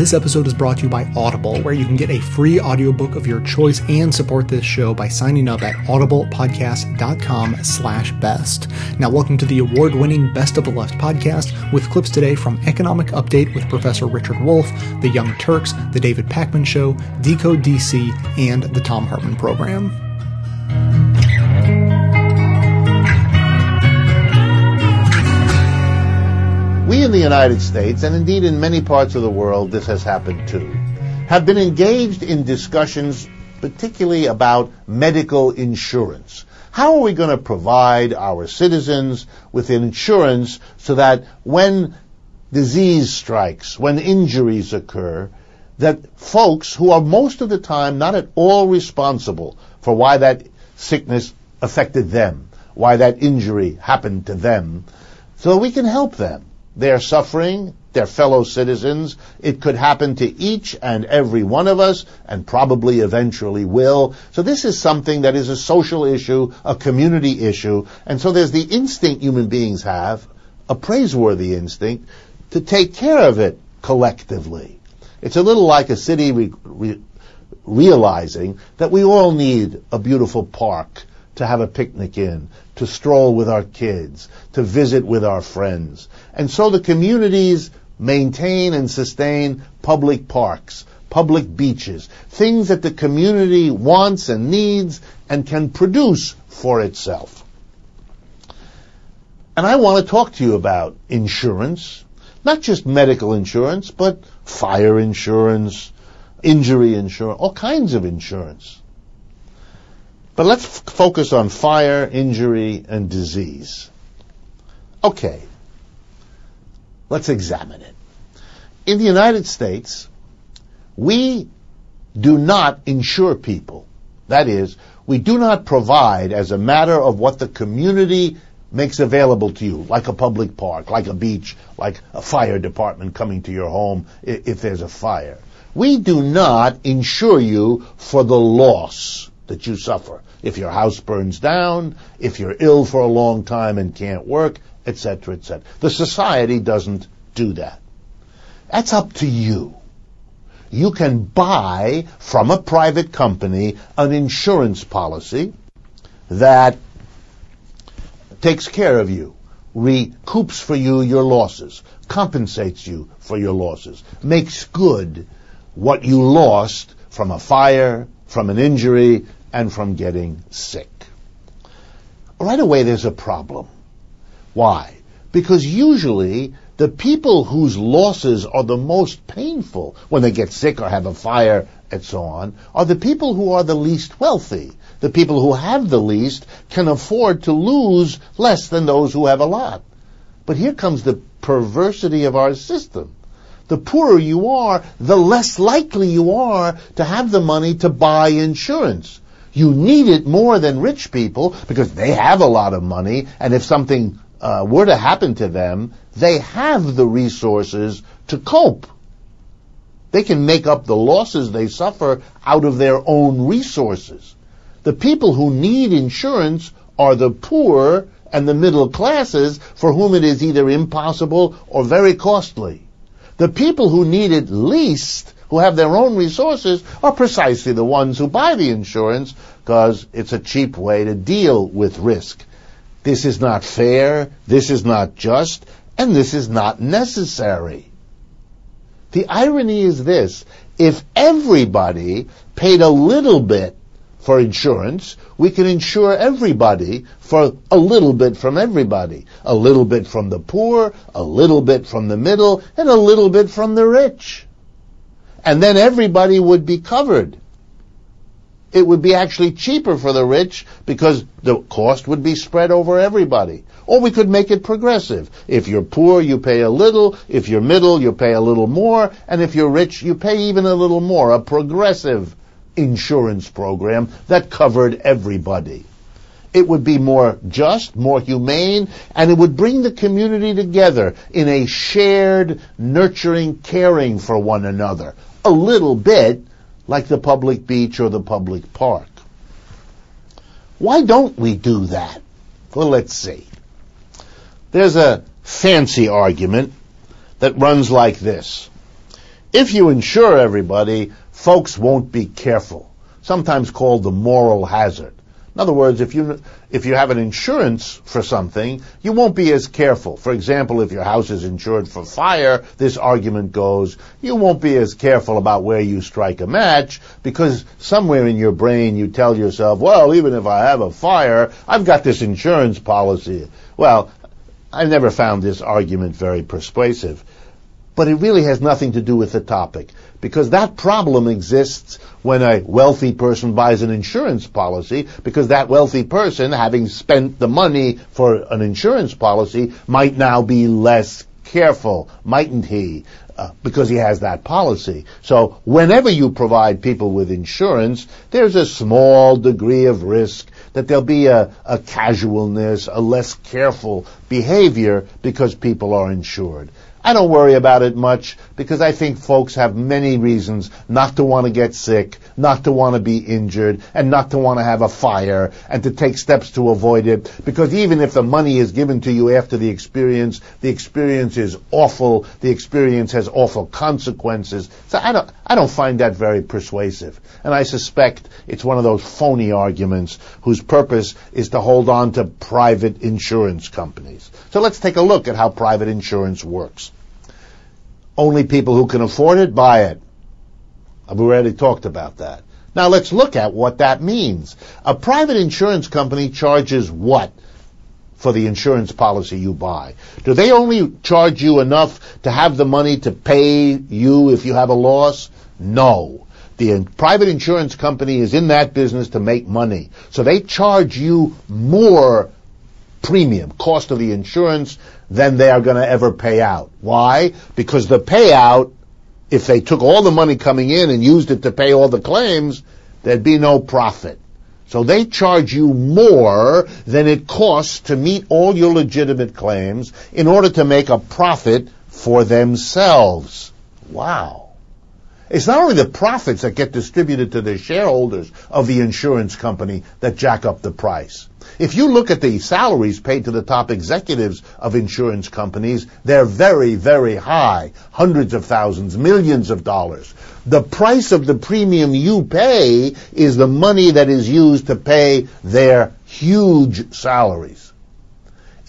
This episode is brought to you by Audible, where you can get a free audiobook of your choice and support this show by signing up at audiblepodcast.com slash best. Now welcome to the award-winning Best of the Left podcast with clips today from Economic Update with Professor Richard Wolff, The Young Turks, The David Pakman Show, Decode DC, and The Thom Hartmann Program. We in the United States, and indeed in many parts of the world, this has happened too, have been engaged in discussions particularly about medical insurance. How are we going to provide our citizens with insurance so that when disease strikes, when injuries occur, that folks who are most of the time not at all responsible for why that sickness affected them, why that injury happened to them, so we can help them. They're suffering, their fellow citizens. It could happen to each and every one of us, and probably eventually will. So this is something that is a social issue, a community issue, and so there's the instinct human beings have, a praiseworthy instinct, to take care of it collectively. It's a little like a city re- re- realizing that we all need a beautiful park to have a picnic in, to stroll with our kids, to visit with our friends. And so the communities maintain and sustain public parks, public beaches, things that the community wants and needs and can produce for itself. And I want to talk to you about insurance, not just medical insurance, but fire insurance, injury insurance, all kinds of insurance. But let's f- focus on fire, injury, and disease. Okay. Let's examine it. In the United States, we do not insure people. That is, we do not provide as a matter of what the community makes available to you, like a public park, like a beach, like a fire department coming to your home if there's a fire. We do not insure you for the loss that you suffer. If your house burns down, if you're ill for a long time and can't work, etc., etc. The society doesn't do that. That's up to you. You can buy from a private company an insurance policy that takes care of you, recoups for you your losses, compensates you for your losses, makes good what you lost from a fire, from an injury, and from getting sick. Right away, there's a problem. Why? Because usually the people whose losses are the most painful when they get sick or have a fire and so on are the people who are the least wealthy. The people who have the least can afford to lose less than those who have a lot. But here comes the perversity of our system. The poorer you are, the less likely you are to have the money to buy insurance. You need it more than rich people because they have a lot of money, and if something uh, were to happen to them, they have the resources to cope. They can make up the losses they suffer out of their own resources. The people who need insurance are the poor and the middle classes for whom it is either impossible or very costly. The people who need it least who have their own resources are precisely the ones who buy the insurance because it's a cheap way to deal with risk. This is not fair, this is not just, and this is not necessary. The irony is this, if everybody paid a little bit for insurance, we can insure everybody for a little bit from everybody. A little bit from the poor, a little bit from the middle, and a little bit from the rich and then everybody would be covered. It would be actually cheaper for the rich because the cost would be spread over everybody. Or we could make it progressive. If you're poor, you pay a little. If you're middle, you pay a little more. And if you're rich, you pay even a little more. A progressive insurance program that covered everybody. It would be more just, more humane, and it would bring the community together in a shared, nurturing, caring for one another a little bit like the public beach or the public park. Why don't we do that? Well, let's see. There's a fancy argument that runs like this. If you insure everybody, folks won't be careful, sometimes called the moral hazard. In other words, if you if you have an insurance for something, you won't be as careful. For example, if your house is insured for fire, this argument goes, you won't be as careful about where you strike a match because somewhere in your brain you tell yourself, well, even if I have a fire, I've got this insurance policy. Well, I never found this argument very persuasive. But it really has nothing to do with the topic because that problem exists when a wealthy person buys an insurance policy because that wealthy person, having spent the money for an insurance policy, might now be less careful, mightn't he? Uh, because he has that policy. So whenever you provide people with insurance, there's a small degree of risk that there'll be a, a casualness, a less careful behavior because people are insured. I don't worry about it much because I think folks have many reasons not to want to get sick, not to want to be injured, and not to want to have a fire, and to take steps to avoid it. Because even if the money is given to you after the experience, the experience is awful, the experience has awful consequences. So I don't, I don't find that very persuasive. And I suspect it's one of those phony arguments whose purpose is to hold on to private insurance companies. So let's take a look at how private insurance works. Only people who can afford it buy it. I've already talked about that. Now let's look at what that means. A private insurance company charges what for the insurance policy you buy? Do they only charge you enough to have the money to pay you if you have a loss? No. The private insurance company is in that business to make money. So they charge you more premium, cost of the insurance, than they are going to ever pay out. Why? Because the payout, if they took all the money coming in and used it to pay all the claims, there'd be no profit. So they charge you more than it costs to meet all your legitimate claims in order to make a profit for themselves. Wow. It's not only the profits that get distributed to the shareholders of the insurance company that jack up the price. If you look at the salaries paid to the top executives of insurance companies, they're very, very high. Hundreds of thousands, millions of dollars. The price of the premium you pay is the money that is used to pay their huge salaries.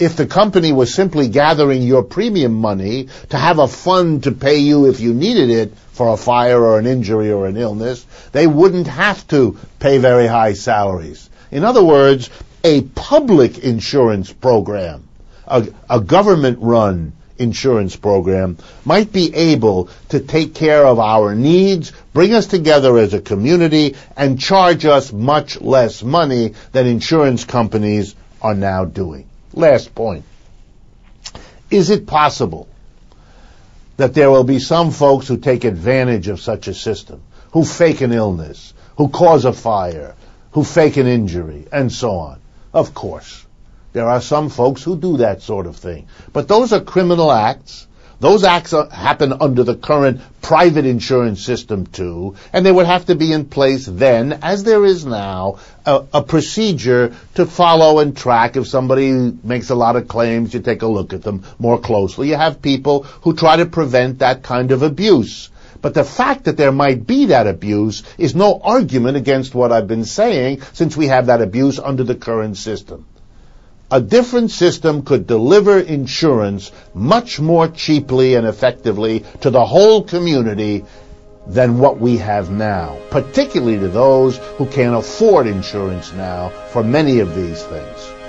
If the company was simply gathering your premium money to have a fund to pay you if you needed it for a fire or an injury or an illness, they wouldn't have to pay very high salaries. In other words, a public insurance program, a, a government run insurance program might be able to take care of our needs, bring us together as a community, and charge us much less money than insurance companies are now doing. Last point. Is it possible that there will be some folks who take advantage of such a system, who fake an illness, who cause a fire, who fake an injury, and so on? Of course. There are some folks who do that sort of thing. But those are criminal acts. Those acts happen under the current private insurance system too, and there would have to be in place then, as there is now, a, a, procedure to follow and track. If somebody makes a lot of claims, you take a look at them more closely. You have people who try to prevent that kind of abuse. But the fact that there might be that abuse is no argument against what I've been saying since we have that abuse under the current system. A different system could deliver insurance much more cheaply and effectively to the whole community than what we have now, particularly to those who can't afford insurance now for many of these things.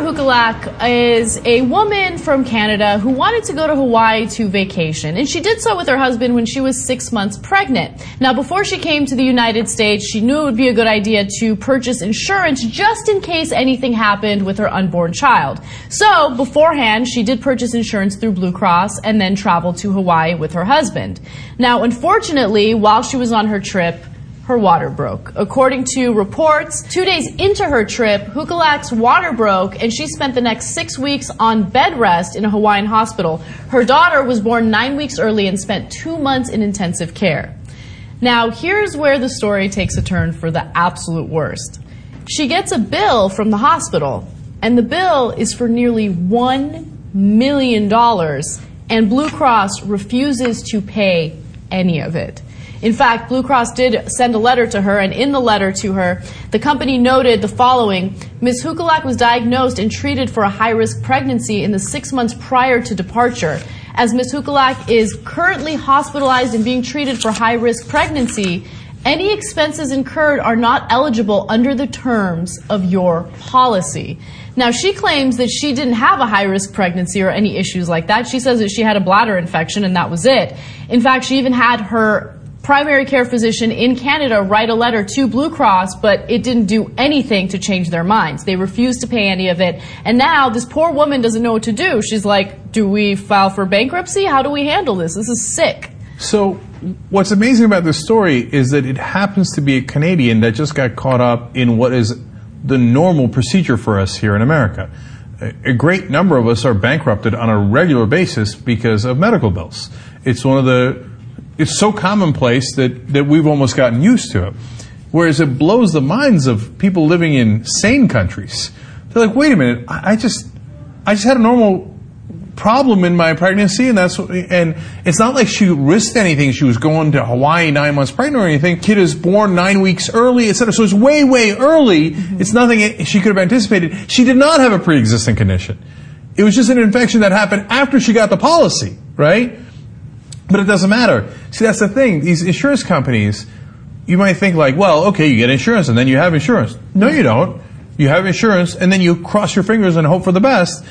Huculak is a woman from Canada who wanted to go to Hawaii to vacation, and she did so with her husband when she was six months pregnant. Now, before she came to the United States, she knew it would be a good idea to purchase insurance just in case anything happened with her unborn child. So, beforehand, she did purchase insurance through Blue Cross and then traveled to Hawaii with her husband. Now, unfortunately, while she was on her trip, her water broke. According to reports, two days into her trip, Huculak's water broke and she spent the next six weeks on bed rest in a Hawaiian hospital. Her daughter was born nine weeks early and spent two months in intensive care. Now, here's where the story takes a turn for the absolute worst. She gets a bill from the hospital, and the bill is for nearly $1 million, and Blue Cross refuses to pay any of it. In fact, Blue Cross did send a letter to her, and in the letter to her, the company noted the following Ms. Huculak was diagnosed and treated for a high risk pregnancy in the six months prior to departure. As Ms. Huculak is currently hospitalized and being treated for high risk pregnancy, any expenses incurred are not eligible under the terms of your policy. Now, she claims that she didn't have a high risk pregnancy or any issues like that. She says that she had a bladder infection and that was it. In fact, she even had her primary care physician in Canada write a letter to Blue Cross, but it didn't do anything to change their minds. They refused to pay any of it. And now this poor woman doesn't know what to do. She's like, do we file for bankruptcy? How do we handle this? This is sick. So, what's amazing about this story is that it happens to be a Canadian that just got caught up in what is the normal procedure for us here in America. A great number of us are bankrupted on a regular basis because of medical bills. It's one of the it's so commonplace that, that we've almost gotten used to it. Whereas it blows the minds of people living in sane countries. They're like, wait a minute, I, I just, I just had a normal problem in my pregnancy, and that's and it's not like she risked anything. She was going to Hawaii nine months pregnant or anything. Kid is born nine weeks early, etc. So it's way, way early. Mm-hmm. It's nothing she could have anticipated. She did not have a pre-existing condition. It was just an infection that happened after she got the policy, right? But it doesn't matter. See, that's the thing. These insurance companies, you might think like, well, okay, you get insurance and then you have insurance. No, you don't. You have insurance and then you cross your fingers and hope for the best.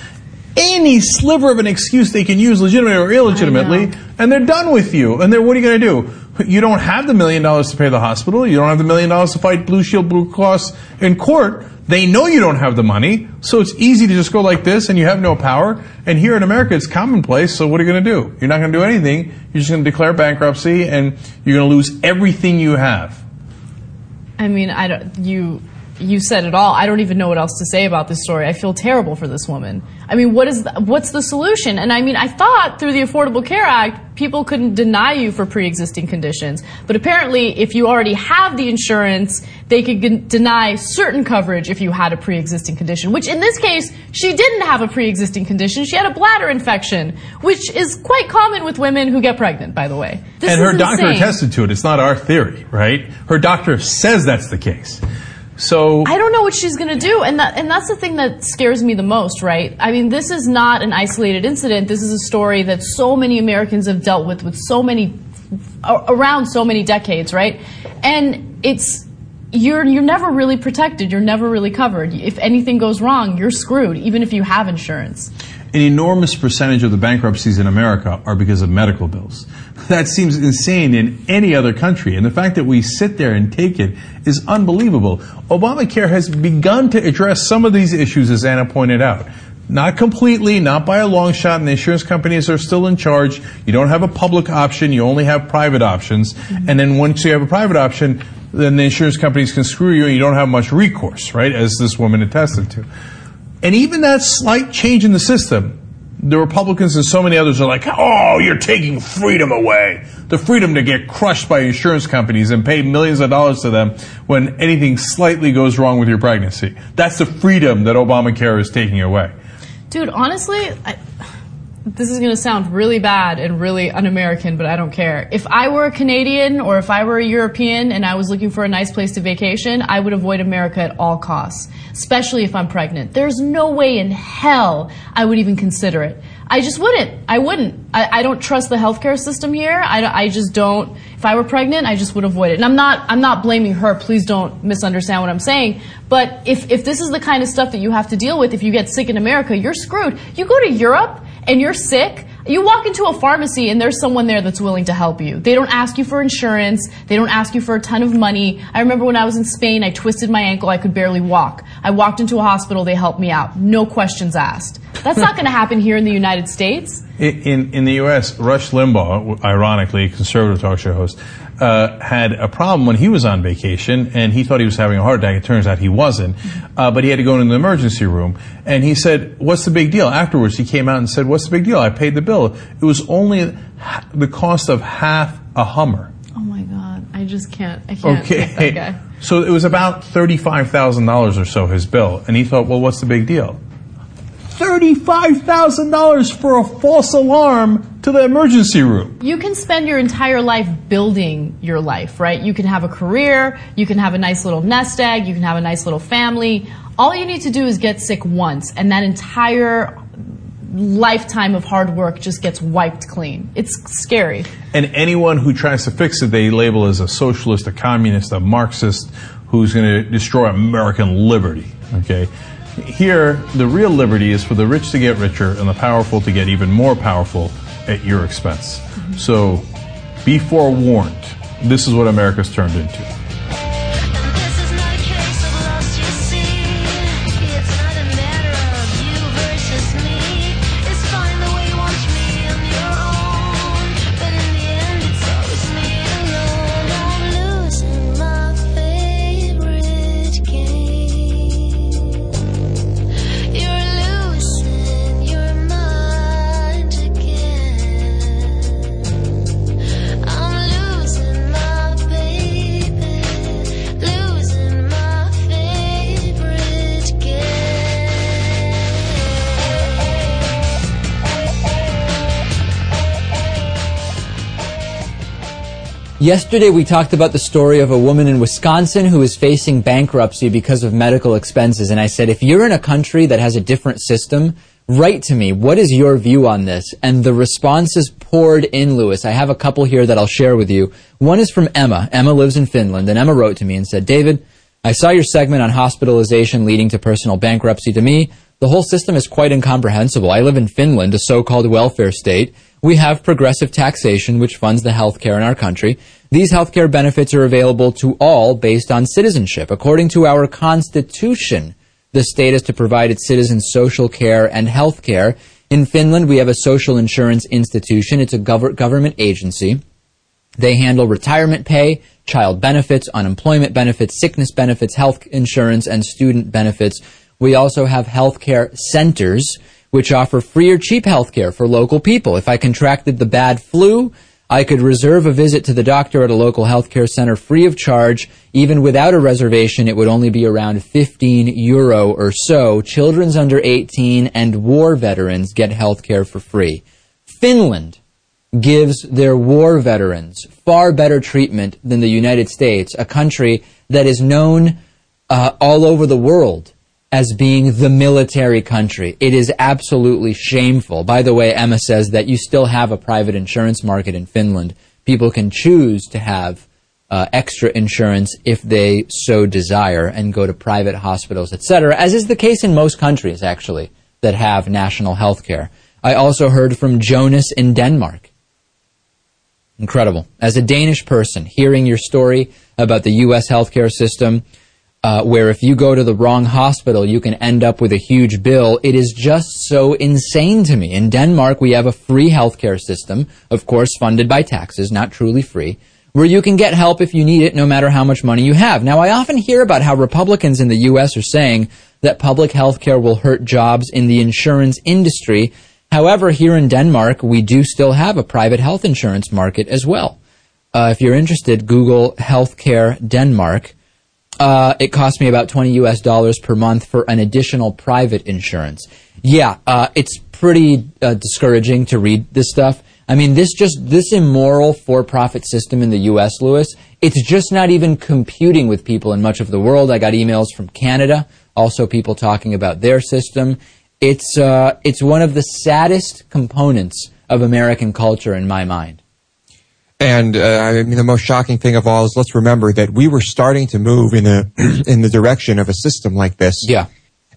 Any sliver of an excuse they can use, legitimately or illegitimately, and they're done with you. And then what are you going to do? You don't have the million dollars to pay the hospital. You don't have the million dollars to fight Blue Shield, Blue Cross in court. They know you don't have the money, so it's easy to just go like this and you have no power. And here in America, it's commonplace, so what are you going to do? You're not going to do anything. You're just going to declare bankruptcy and you're going to lose everything you have. I mean, I don't, you, you said it all. I don't even know what else to say about this story. I feel terrible for this woman. I mean, what is the, what's the solution? And I mean, I thought through the Affordable Care Act, people couldn't deny you for pre-existing conditions. But apparently, if you already have the insurance, they could g- deny certain coverage if you had a pre-existing condition. Which in this case, she didn't have a pre-existing condition. She had a bladder infection, which is quite common with women who get pregnant, by the way. This and her doctor attested to it. It's not our theory, right? Her doctor says that's the case. So I don't know what she's going to do, and that and that's the thing that scares me the most, right? I mean, this is not an isolated incident. This is a story that so many Americans have dealt with with so many around so many decades, right? And it's you're you're never really protected. You're never really covered. If anything goes wrong, you're screwed, even if you have insurance. An enormous percentage of the bankruptcies in America are because of medical bills. That seems insane in any other country. And the fact that we sit there and take it is unbelievable. Obamacare has begun to address some of these issues, as Anna pointed out. Not completely, not by a long shot, and the insurance companies are still in charge. You don't have a public option, you only have private options. Mm-hmm. And then once you have a private option, then the insurance companies can screw you and you don't have much recourse, right? As this woman attested to. And even that slight change in the system the Republicans and so many others are like, oh, you're taking freedom away. The freedom to get crushed by insurance companies and pay millions of dollars to them when anything slightly goes wrong with your pregnancy. That's the freedom that Obamacare is taking away. Dude, honestly, I, this is going to sound really bad and really un-American, but I don't care. If I were a Canadian or if I were a European and I was looking for a nice place to vacation, I would avoid America at all costs, especially if I'm pregnant. There's no way in hell I would even consider it. I just wouldn't. I wouldn't. I, I don't trust the healthcare system here. I, I just don't. If I were pregnant, I just would avoid it. And I'm not. I'm not blaming her. Please don't misunderstand what I'm saying. But if if this is the kind of stuff that you have to deal with, if you get sick in America, you're screwed. You go to Europe and you're sick. You walk into a pharmacy and there's someone there that's willing to help you. They don't ask you for insurance. They don't ask you for a ton of money. I remember when I was in Spain, I twisted my ankle. I could barely walk. I walked into a hospital. They helped me out. No questions asked. That's not going to happen here in the United States. In, in, in the U.S., Rush Limbaugh, ironically, conservative talk show host, uh, had a problem when he was on vacation, and he thought he was having a heart attack. It turns out he wasn't, uh, but he had to go into the emergency room, and he said, "What's the big deal?" Afterwards, he came out and said, "What's the big deal? I paid the bill. It was only the cost of half a Hummer." Oh my God. I just can't. I can't. Okay, so it was about thirty-five thousand dollars or so his bill, and he thought, "Well, what's the big deal?" Thirty-five thousand dollars for a false alarm to the emergency room. You can spend your entire life building your life, right? You can have a career, you can have a nice little nest egg, you can have a nice little family. All you need to do is get sick once, and that entire lifetime of hard work just gets wiped clean. It's scary. And anyone who tries to fix it, they label as a socialist, a communist, a Marxist, who's going to destroy American liberty. Okay? Here, the real liberty is for the rich to get richer and the powerful to get even more powerful at your expense. Mm-hmm. So be forewarned. This is what America's turned into. Yesterday, we talked about the story of a woman in Wisconsin who is facing bankruptcy because of medical expenses. And I said, if you're in a country that has a different system, write to me. What is your view on this? And the responses poured in, Lewis. I have a couple here that I'll share with you. One is from Emma. Emma lives in Finland. And Emma wrote to me and said, David, I saw your segment on hospitalization leading to personal bankruptcy. To me, the whole system is quite incomprehensible. I live in Finland, a so-called welfare state. We have progressive taxation, which funds the healthcare in our country. These healthcare benefits are available to all based on citizenship. According to our constitution, the state is to provide its citizens social care and health care. In Finland, we have a social insurance institution. It's a gov- government agency. They handle retirement pay, child benefits, unemployment benefits, sickness benefits, health insurance, and student benefits. We also have healthcare centers, which offer free or cheap healthcare for local people. If I contracted the bad flu, I could reserve a visit to the doctor at a local healthcare center free of charge. Even without a reservation, it would only be around 15 euro or so. Children's under 18 and war veterans get healthcare for free. Finland gives their war veterans far better treatment than the United States, a country that is known uh, all over the world as being the military country. It is absolutely shameful. By the way, Emma says that you still have a private insurance market in Finland. People can choose to have uh, extra insurance if they so desire and go to private hospitals, etc., as is the case in most countries, actually, that have national health care. I also heard from Jonas in Denmark. Incredible. As a Danish person, hearing your story about the U.S. healthcare system, uh, where if you go to the wrong hospital, you can end up with a huge bill, it is just so insane to me. In Denmark, we have a free healthcare system, of course, funded by taxes, not truly free, where you can get help if you need it, no matter how much money you have. Now, I often hear about how Republicans in the U.S. are saying that public healthcare will hurt jobs in the insurance industry. However, here in Denmark, we do still have a private health insurance market as well. Uh, if you're interested, Google Healthcare Denmark. Uh, it cost me about 20 US dollars per month for an additional private insurance. Yeah, uh, it's pretty uh, discouraging to read this stuff. I mean, this just, this immoral for-profit system in the US, Lewis, it's just not even computing with people in much of the world. I got emails from Canada, also people talking about their system. It's uh, it's one of the saddest components of American culture in my mind. And uh, I mean, the most shocking thing of all is let's remember that we were starting to move in a in the direction of a system like this. Yeah.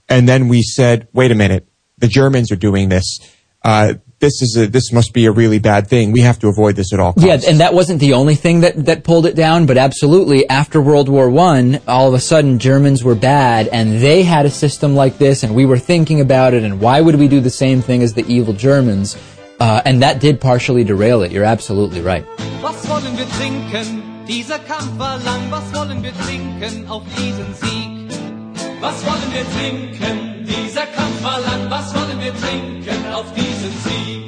And then we said, wait a minute, the Germans are doing this. Uh, this is a, this must be a really bad thing. We have to avoid this at all costs. Yeah, and that wasn't the only thing that, that pulled it down, but absolutely, after World War One, all of a sudden Germans were bad, and they had a system like this, and we were thinking about it, and why would we do the same thing as the evil Germans? Uh, and that did partially derail it. You're absolutely right. Was wollen wir trinken? Dieser Kampf war lang. Was wollen wir trinken auf diesen Sieg? Was wollen wir trinken? Dieser Kampf war lang. Was wollen wir trinken auf diesen Sieg?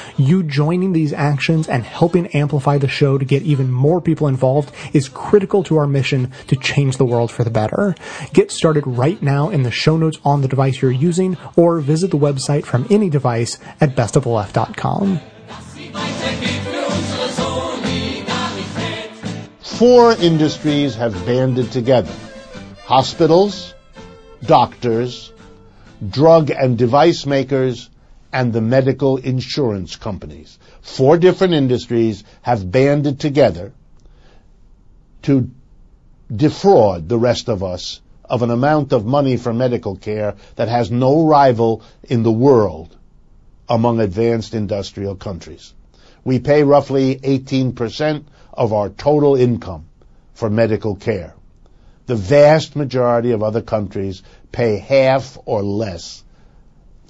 You joining these actions and helping amplify the show to get even more people involved is critical to our mission to change the world for the better. Get started right now in the show notes on the device you're using or visit the website from any device at bestoftheleft.com. Four industries have banded together. Hospitals, doctors, drug and device makers, and the medical insurance companies. Four different industries have banded together to defraud the rest of us of an amount of money for medical care that has no rival in the world among advanced industrial countries. We pay roughly 18% of our total income for medical care. The vast majority of other countries pay half or less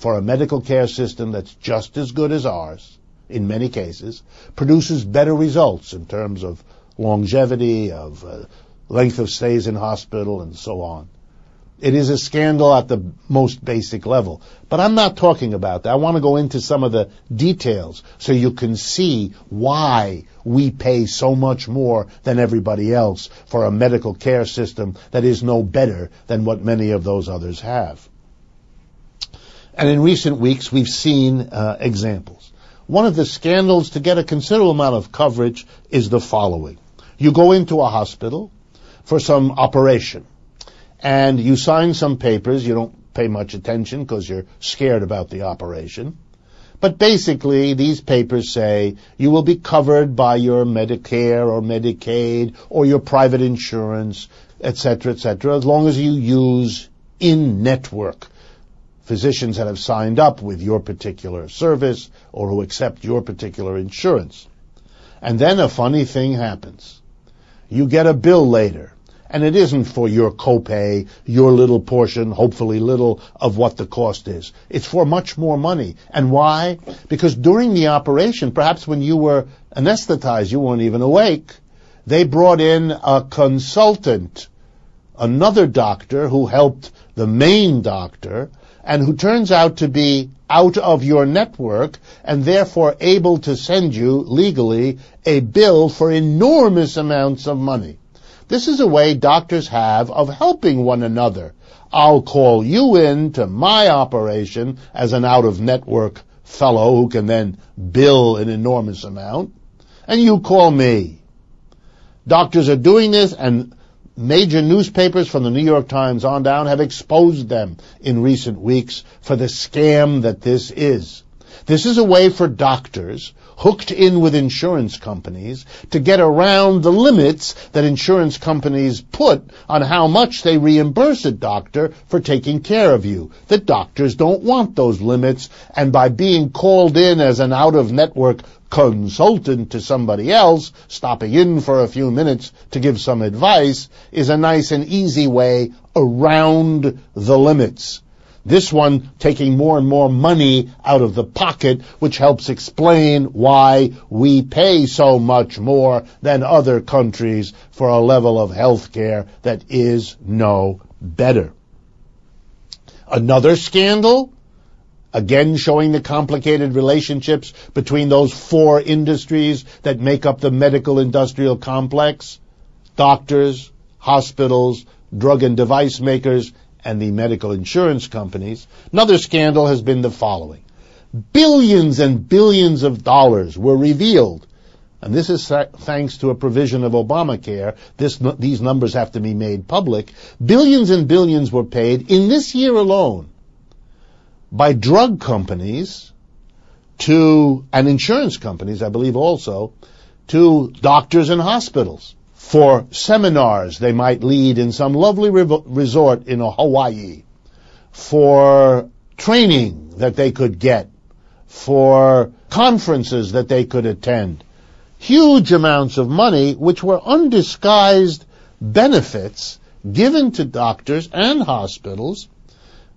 for a medical care system that's just as good as ours, in many cases, produces better results in terms of longevity, of uh, length of stays in hospital, and so on. It is a scandal at the most basic level. But I'm not talking about that. I want to go into some of the details so you can see why we pay so much more than everybody else for a medical care system that is no better than what many of those others have. And in recent weeks, we've seen uh, examples. One of the scandals to get a considerable amount of coverage is the following. You go into a hospital for some operation and you sign some papers. You don't pay much attention because you're scared about the operation. But basically, these papers say you will be covered by your Medicare or Medicaid or your private insurance, etc., etc., as long as you use in-network physicians that have signed up with your particular service or who accept your particular insurance. And then a funny thing happens. You get a bill later, and it isn't for your copay, your little portion, hopefully little, of what the cost is. It's for much more money. And why? Because during the operation, perhaps when you were anesthetized, you weren't even awake, they brought in a consultant, another doctor who helped the main doctor, and who turns out to be out of your network and therefore able to send you legally a bill for enormous amounts of money. This is a way doctors have of helping one another. I'll call you in to my operation as an out of network fellow who can then bill an enormous amount, and you call me. Doctors are doing this and major newspapers from the New York Times on down have exposed them in recent weeks for the scam that this is. This is a way for doctors hooked in with insurance companies to get around the limits that insurance companies put on how much they reimburse a doctor for taking care of you. The doctors don't want those limits, and by being called in as an out-of-network consultant to somebody else, stopping in for a few minutes to give some advice, is a nice and easy way around the limits. This one taking more and more money out of the pocket, which helps explain why we pay so much more than other countries for a level of health care that is no better. Another scandal? Again showing the complicated relationships between those four industries that make up the medical industrial complex doctors, hospitals, drug and device makers, and the medical insurance companies. Another scandal has been the following. Billions and billions of dollars were revealed. And this is thanks to a provision of Obamacare. This, these numbers have to be made public. Billions and billions were paid in this year alone by drug companies to, and insurance companies, I believe also, to doctors and hospitals for seminars they might lead in some lovely revo- resort in Hawaii, for training that they could get, for conferences that they could attend. Huge amounts of money which were undisguised benefits given to doctors and hospitals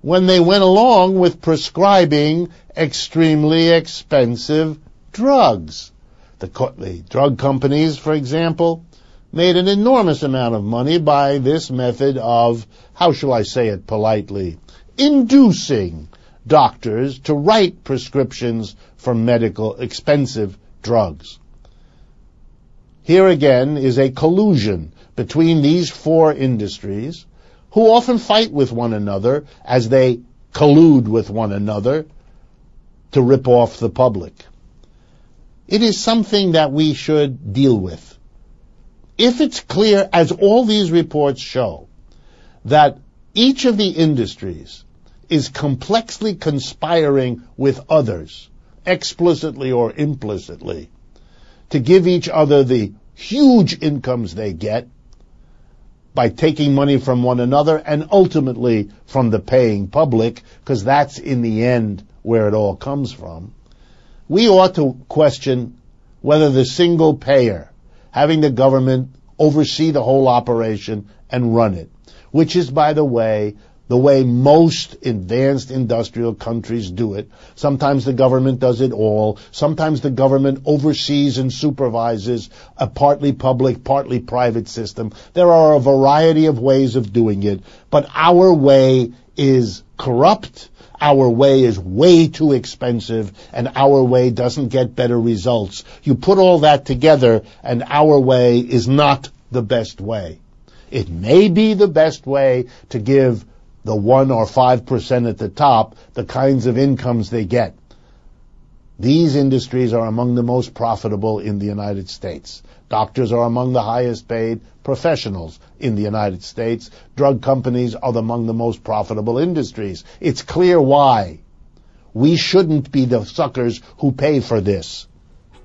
when they went along with prescribing extremely expensive drugs. The, co- the drug companies, for example, made an enormous amount of money by this method of, how shall I say it politely, inducing doctors to write prescriptions for medical expensive drugs. Here again is a collusion between these four industries who often fight with one another as they collude with one another to rip off the public. It is something that we should deal with. If it's clear, as all these reports show, that each of the industries is complexly conspiring with others, explicitly or implicitly, to give each other the huge incomes they get by taking money from one another and ultimately from the paying public, because that's in the end where it all comes from. We ought to question whether the single payer, having the government oversee the whole operation and run it, which is, by the way, the way most advanced industrial countries do it. Sometimes the government does it all. Sometimes the government oversees and supervises a partly public, partly private system. There are a variety of ways of doing it, but our way is corrupt. Our way is way too expensive and our way doesn't get better results. You put all that together and our way is not the best way. It may be the best way to give the 1 or 5% at the top the kinds of incomes they get. These industries are among the most profitable in the United States. Doctors are among the highest paid professionals in the United States. Drug companies are among the most profitable industries. It's clear why. We shouldn't be the suckers who pay for this.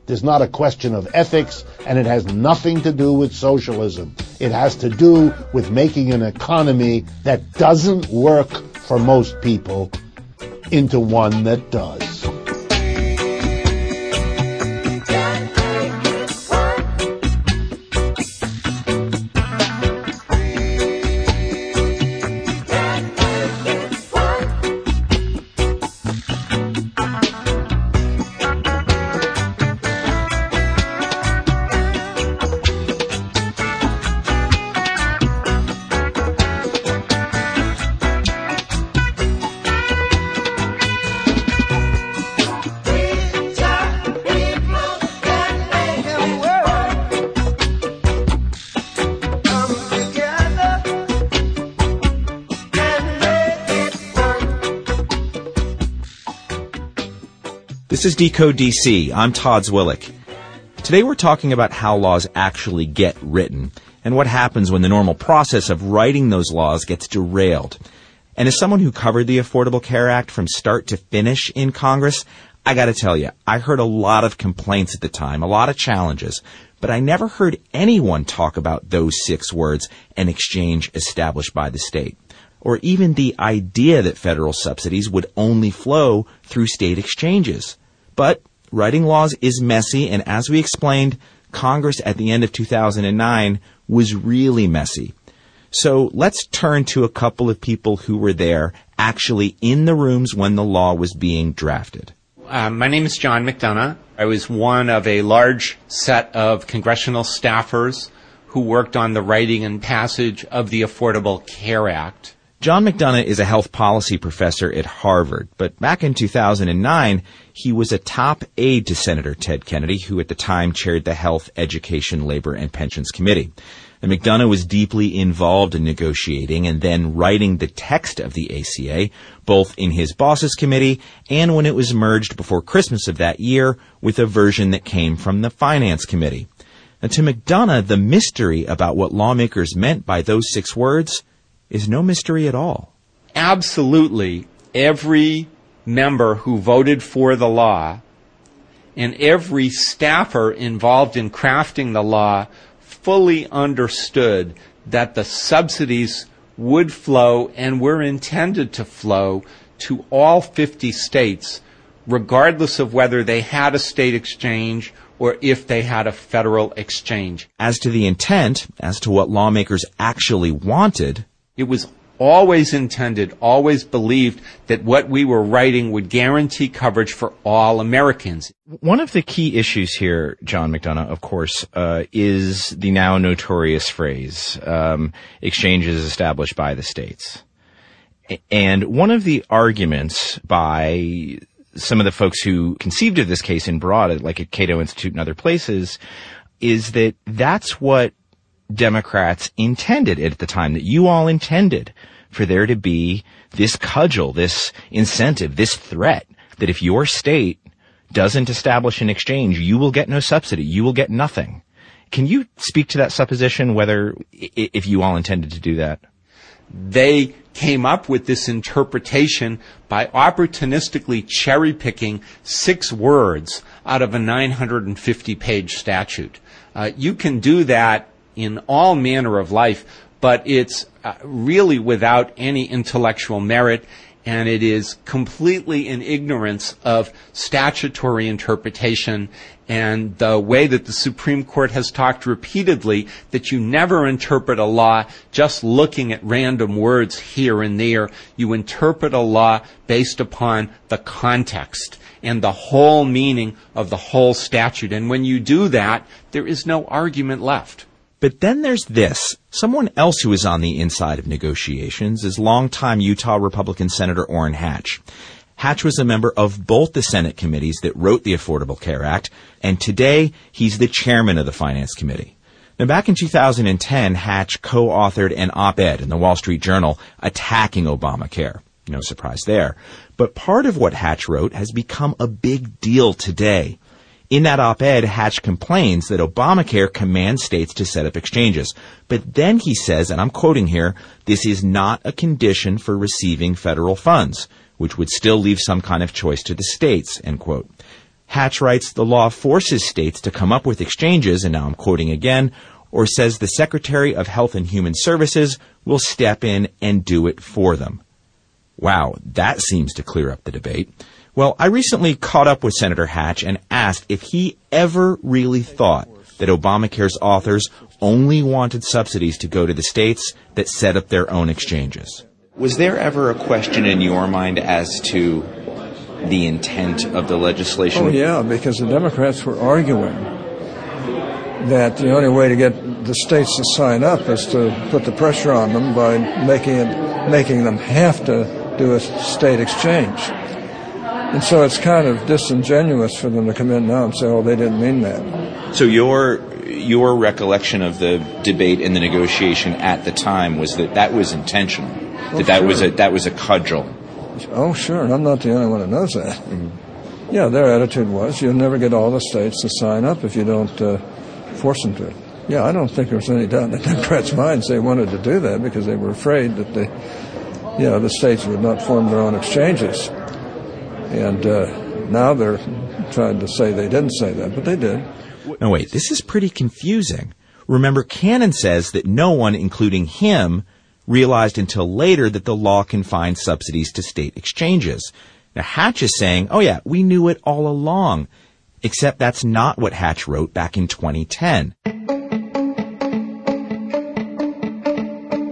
There's not a question of ethics, and it has nothing to do with socialism. It has to do with making an economy that doesn't work for most people into one that does. This is Decode DC. I'm Todd Zwillich. Today we're talking about how laws actually get written and what happens when the normal process of writing those laws gets derailed. And as someone who covered the Affordable Care Act from start to finish in Congress, I gotta tell you, I heard a lot of complaints at the time, a lot of challenges, but I never heard anyone talk about those six words, an exchange established by the state or even the idea that federal subsidies would only flow through state exchanges. But writing laws is messy, and as we explained, Congress at the end of 2009 was really messy. So let's turn to a couple of people who were there actually in the rooms when the law was being drafted. Um, my name is John McDonough. I was one of a large set of congressional staffers who worked on the writing and passage of the Affordable Care Act. John McDonough is a health policy professor at Harvard, but back in 2009, he was a top aide to Senator Ted Kennedy, who at the time chaired the Health, Education, Labor, and Pensions Committee. And McDonough was deeply involved in negotiating and then writing the text of the ACA, both in his boss's committee and when it was merged before Christmas of that year with a version that came from the Finance Committee. And to McDonough, the mystery about what lawmakers meant by those six words is no mystery at all. absolutely every member who voted for the law and every staffer involved in crafting the law fully understood that the subsidies would flow and were intended to flow to all 50 states, regardless of whether they had a state exchange or if they had a federal exchange. As to the intent, as to what lawmakers actually wanted, It was always intended, always believed that what we were writing would guarantee coverage for all Americans. One of the key issues here, John McDonough, of course, uh, is the now notorious phrase, um, exchanges established by the states. And one of the arguments by some of the folks who conceived of this case in broad, like at Cato Institute and other places, is that that's what Democrats intended at the time, that you all intended for there to be this cudgel, this incentive, this threat that if your state doesn't establish an exchange, you will get no subsidy. You will get nothing. Can you speak to that supposition, whether, if you all intended to do that? They came up with this interpretation by opportunistically cherry picking six words out of a 950 page statute. Uh, you can do that in all manner of life, but it's uh, really without any intellectual merit and it is completely in ignorance of statutory interpretation and the way that the Supreme Court has talked repeatedly that you never interpret a law just looking at random words here and there. You interpret a law based upon the context and the whole meaning of the whole statute. And when you do that, there is no argument left. But then there's this. Someone else who is on the inside of negotiations is longtime Utah Republican Senator Orrin Hatch. Hatch was a member of both the Senate committees that wrote the Affordable Care Act, and today he's the chairman of the Finance Committee. Now, back in 2010, Hatch co-authored an op-ed in the Wall Street Journal attacking Obamacare. No surprise there. But part of what Hatch wrote has become a big deal today. In that op-ed, Hatch complains that Obamacare commands states to set up exchanges. But then he says, and I'm quoting here, this is not a condition for receiving federal funds, which would still leave some kind of choice to the states, end quote. Hatch writes, the law forces states to come up with exchanges, and now I'm quoting again, or says the Secretary of Health and Human Services will step in and do it for them. Wow, that seems to clear up the debate. Well, I recently caught up with Senator Hatch and asked if he ever really thought that Obamacare's authors only wanted subsidies to go to the states that set up their own exchanges. Was there ever a question in your mind as to the intent of the legislation? Oh, yeah, because the Democrats were arguing that the only way to get the states to sign up is to put the pressure on them by making it, making them have to do a state exchange. And so it's kind of disingenuous for them to come in now and say, "Oh, they didn't mean that." So your your recollection of the debate and the negotiation at the time was that that was intentional. Oh, that that was a that was a cudgel. Oh, sure, and I'm not the only one that knows that. Yeah, their attitude was you'll never get all the states to sign up if you don't uh, force them to. Yeah, I don't think there was any doubt in the Democrats' minds they wanted to do that because they were afraid that the, you know, the states would not form their own exchanges. And uh, now they're trying to say they didn't say that, but they did. No, wait, this is pretty confusing. Remember, Cannon says that no one, including him, realized until later that the law confined subsidies to state exchanges. Now, Hatch is saying, oh yeah, we knew it all along. Except that's not what Hatch wrote back in 2010.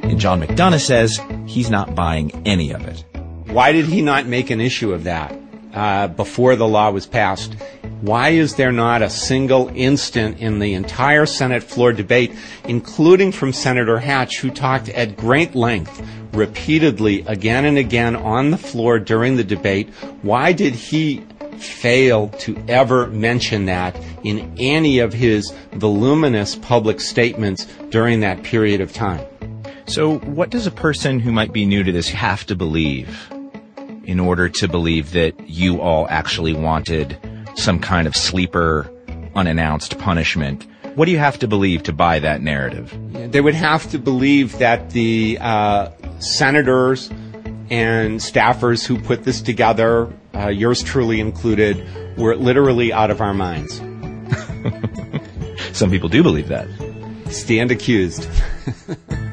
And John McDonough says he's not buying any of it. Why did he not make an issue of that uh, before the law was passed? Why is there not a single instant in the entire Senate floor debate, including from Senator Hatch, who talked at great length repeatedly, again and again on the floor during the debate. Why did he fail to ever mention that in any of his voluminous public statements during that period of time? So, what does a person who might be new to this have to believe in order to believe that you all actually wanted some kind of sleeper, unannounced punishment? What do you have to believe to buy that narrative? They would have to believe that the uh, senators and staffers who put this together, uh, yours truly included, were literally out of our minds. Some people do believe that. Stand accused.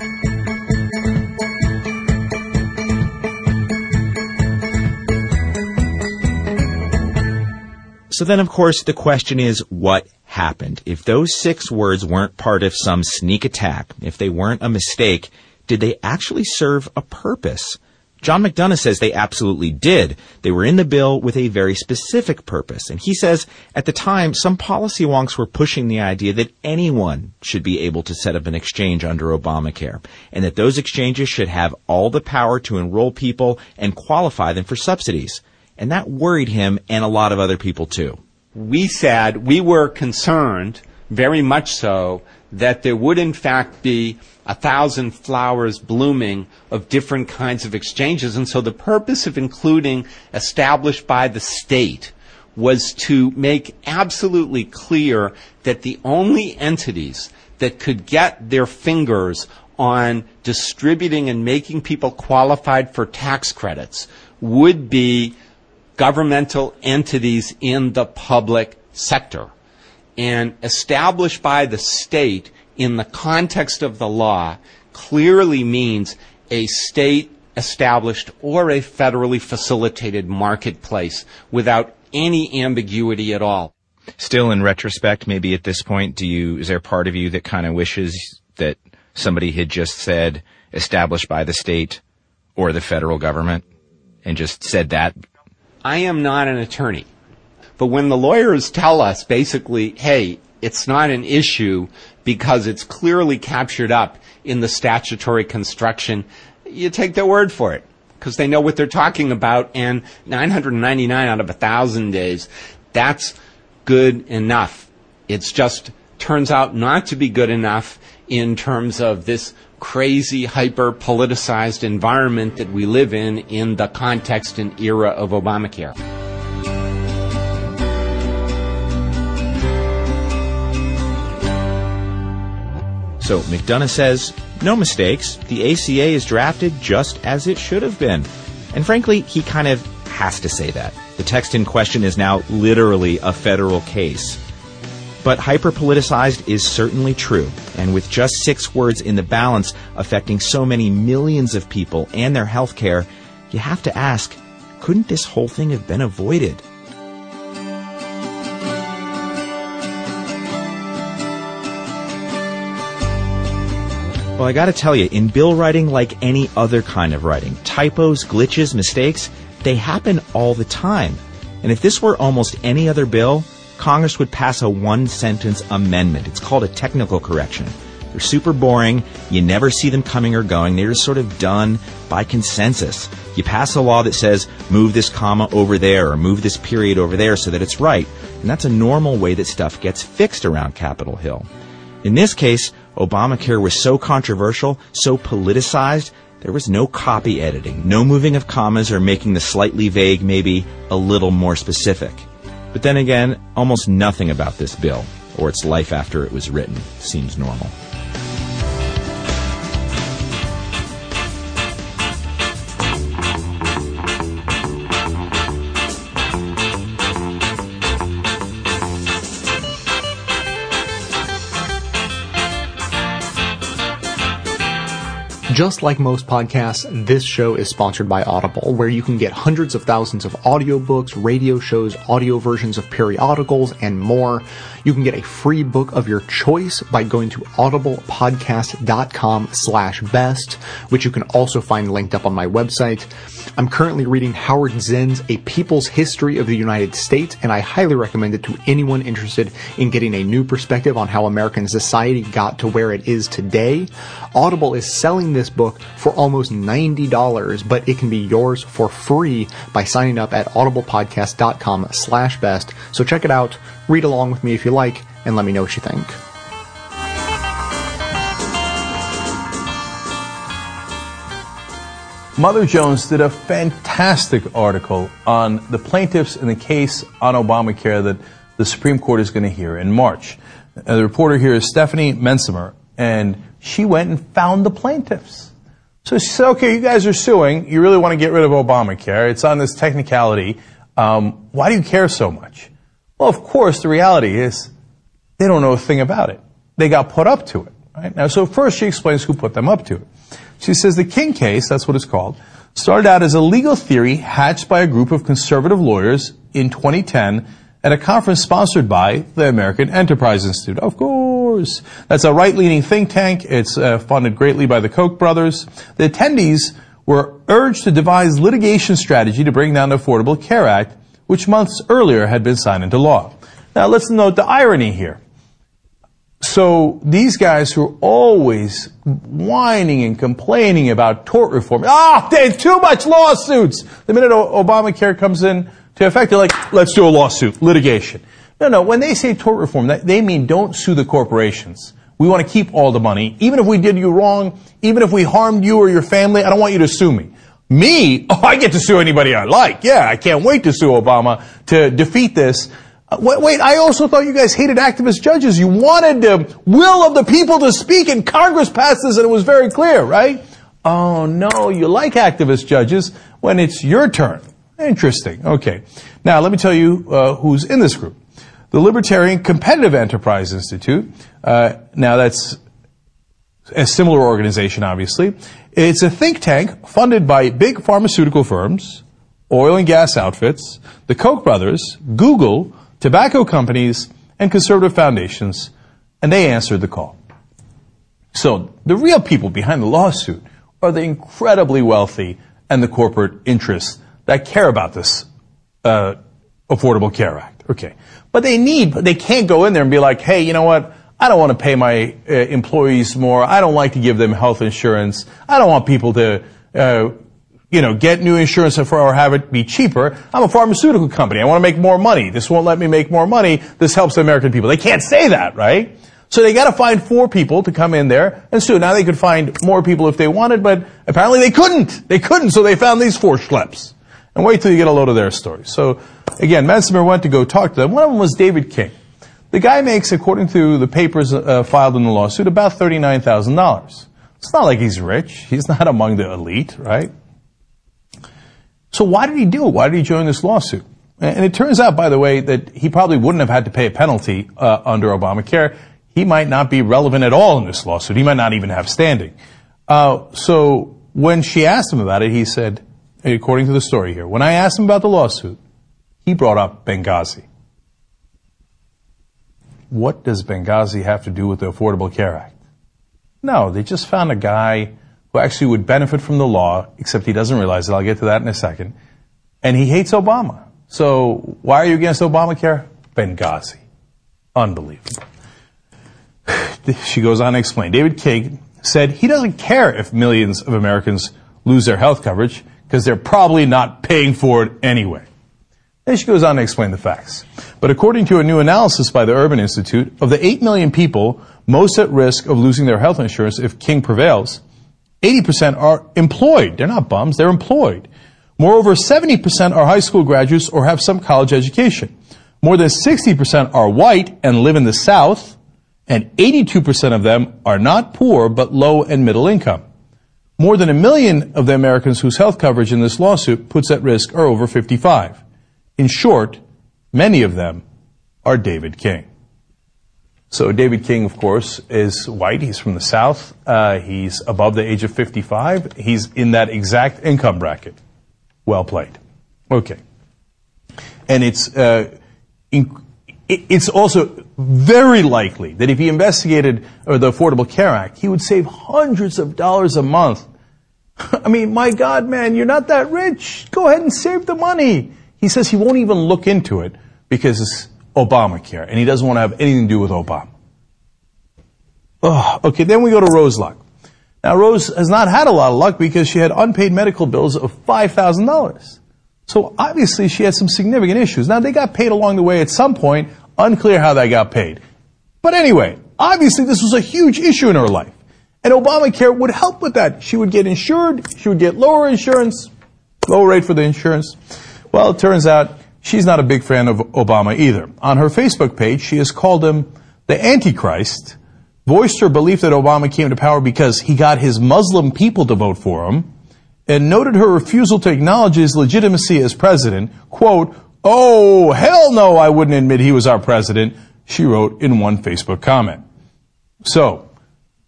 So then, of course, the question is what happened? If those six words weren't part of some sneak attack, if they weren't a mistake, did they actually serve a purpose? John McDonough says they absolutely did. They were in the bill with a very specific purpose. And he says at the time, some policy wonks were pushing the idea that anyone should be able to set up an exchange under Obamacare, and that those exchanges should have all the power to enroll people and qualify them for subsidies. And that worried him and a lot of other people too. We said we were concerned, very much so, that there would in fact be a thousand flowers blooming of different kinds of exchanges. And so the purpose of including established by the state was to make absolutely clear that the only entities that could get their fingers on distributing and making people qualified for tax credits would be governmental entities in the public sector. And established by the state in the context of the law clearly means a state established or a federally facilitated marketplace without any ambiguity at all. Still, in retrospect, maybe at this point, do you, is there part of you that kind of wishes that somebody had just said established by the state or the federal government and just said that I am not an attorney. But when the lawyers tell us basically, hey, it's not an issue because it's clearly captured up in the statutory construction, you take their word for it because they know what they're talking about. And 999 out of 1,000 days, that's good enough. It's just turns out not to be good enough in terms of this crazy, hyper politicized environment that we live in in the context and era of Obamacare. So McDonough says, no mistakes. The ACA is drafted just as it should have been. And frankly, he kind of has to say that. The text in question is now literally a federal case. But hyper politicized is certainly true. And with just six words in the balance affecting so many millions of people and their health care, you have to ask, couldn't this whole thing have been avoided? Well, I gotta tell you, in bill writing, like any other kind of writing, typos, glitches, mistakes, they happen all the time. And if this were almost any other bill, Congress would pass a one sentence amendment. It's called a technical correction. They're super boring. You never see them coming or going. They're just sort of done by consensus. You pass a law that says move this comma over there or move this period over there so that it's right. And that's a normal way that stuff gets fixed around Capitol Hill. In this case, Obamacare was so controversial, so politicized, there was no copy editing, no moving of commas or making the slightly vague maybe a little more specific. But then again, almost nothing about this bill, or its life after it was written, seems normal. Just like most podcasts, this show is sponsored by Audible, where you can get hundreds of thousands of audiobooks, radio shows, audio versions of periodicals, and more. You can get a free book of your choice by going to audiblepodcast.com slash best, which you can also find linked up on my website. I'm currently reading Howard Zinn's A People's History of the United States, and I highly recommend it to anyone interested in getting a new perspective on how American society got to where it is today. Audible is selling this this book for almost $90, but it can be yours for free by signing up at audiblepodcast.com slash best. So check it out, read along with me if you like, and let me know what you think. Mother Jones did a fantastic article on the plaintiffs in the case on Obamacare that the Supreme Court is going to hear in March. Uh, the reporter here is Stephanie Mencimer, and she went and found the plaintiffs. So she said, okay, you guys are suing. You really want to get rid of Obamacare. It's on this technicality. Um, why do you care so much? Well, of course, the reality is they don't know a thing about it. They got put up to it. Right? Now, so first she explains who put them up to it. She says the King case, that's what it's called, started out as a legal theory hatched by a group of conservative lawyers in 2010 at a conference sponsored by the American Enterprise Institute. Of course. That's a right-leaning think tank. It's uh, funded greatly by the Koch brothers. The attendees were urged to devise litigation strategy to bring down the Affordable Care Act, which months earlier had been signed into law. Now let's note the irony here. So these guys who are always whining and complaining about tort reform, ah, there's too much lawsuits. The minute O- Obamacare comes in to effect, they're like, let's do a lawsuit, litigation. No, no, when they say tort reform, they mean don't sue the corporations. We want to keep all the money. Even if we did you wrong, even if we harmed you or your family, I don't want you to sue me. Me? Oh, I get to sue anybody I like. Yeah, I can't wait to sue Obama to defeat this. Uh, wait, wait, I also thought you guys hated activist judges. You wanted the will of the people to speak, and Congress passed this, and it was very clear, right? Oh no, you like activist judges when it's your turn. Interesting. Okay. Now, let me tell you uh, who's in this group. The Libertarian Competitive Enterprise Institute. Uh, now, that's a similar organization, obviously. It's a think tank funded by big pharmaceutical firms, oil and gas outfits, the Koch brothers, Google, tobacco companies, and conservative foundations, and they answered the call. So the real people behind the lawsuit are the incredibly wealthy and the corporate interests that care about this uh, Affordable Care Act. Okay, but they need, they can't go in there and be like, hey, you know what? I don't want to pay my uh, employees more. I don't like to give them health insurance. I don't want people to, uh, you know, get new insurance or have it be cheaper. I'm a pharmaceutical company. I want to make more money. This won't let me make more money. This helps the American people. They can't say that, right? So they got to find four people to come in there and sue. Now they could find more people if they wanted, but apparently they couldn't. They couldn't, so they found these four schleps. And wait till you get a load of their stories. So again, Mencimer went to go talk to them. One of them was David King. The guy makes, according to the papers uh, filed in the lawsuit, about $39,000. It's not like he's rich. He's not among the elite, right? So why did he do it? Why did he join this lawsuit? And it turns out, by the way, that he probably wouldn't have had to pay a penalty uh, under Obamacare. He might not be relevant at all in this lawsuit. He might not even have standing. Uh, so when she asked him about it, he said, according to the story here, when I asked him about the lawsuit, he brought up Benghazi. What does Benghazi have to do with the Affordable Care Act? No, they just found a guy who actually would benefit from the law, except he doesn't realize it. I'll get to that in a second. And he hates Obama. So why are you against Obamacare? Benghazi. Unbelievable. She goes on to explain. David King said he doesn't care if millions of Americans lose their health coverage because they're probably not paying for it anyway. Then she goes on to explain the facts. But according to a new analysis by the Urban Institute, of the 8 million people most at risk of losing their health insurance if King prevails, 80% are employed. They're not bums, they're employed. Moreover, 70% are high school graduates or have some college education. More than 60% are white and live in the South, and 82% of them are not poor but low and middle income. More than a million of the Americans whose health coverage in this lawsuit puts at risk are over 55. In short, many of them are David King. So David King, of course, is white. He's from the South. Uh, he's above the age of 55. He's in that exact income bracket. Well played. Okay. And it's, uh, in, it's also very likely that if he investigated uh, the Affordable Care Act, he would save hundreds of dollars a month. I mean, my God, man, you're not that rich. Go ahead and save the money. He says he won't even look into it because it's Obamacare, and he doesn't want to have anything to do with Obama. Okay, then we go to Rose Luck. Now, Rose has not had a lot of luck because she had unpaid medical bills of $5,000. So obviously she had some significant issues. Now, they got paid along the way at some point. Unclear how they got paid. But anyway, obviously this was a huge issue in her life. And Obamacare would help with that. She would get insured, she would get lower insurance, lower rate for the insurance. Well, it turns out she's not a big fan of Obama either. On her Facebook page, she has called him the Antichrist, voiced her belief that Obama came to power because he got his Muslim people to vote for him, and noted her refusal to acknowledge his legitimacy as president. Quote, Oh, hell no, I wouldn't admit he was our president, she wrote in one Facebook comment. So,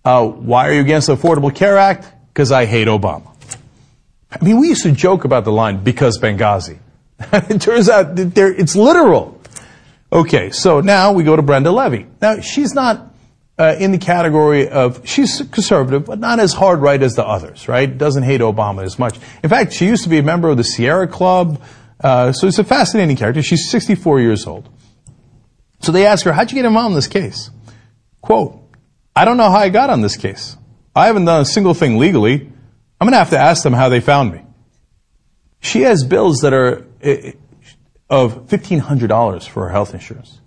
uh, why are you against the Affordable Care Act? Because I hate Obama. I mean, we used to joke about the line, because Benghazi. it turns out that it's literal. Okay, so now we go to Brenda Levy. Now, she's not uh, in the category of, she's conservative, but not as hard right as the others, right? Doesn't hate Obama as much. In fact, she used to be a member of the Sierra Club, uh, so it's a fascinating character. She's 64 years old. So they ask her, how'd you get involved in this case? Quote, I don't know how I got on this case. I haven't done a single thing legally. I'm going to have to ask them how they found me. She has bills that are uh, of $1,500 for her health insurance.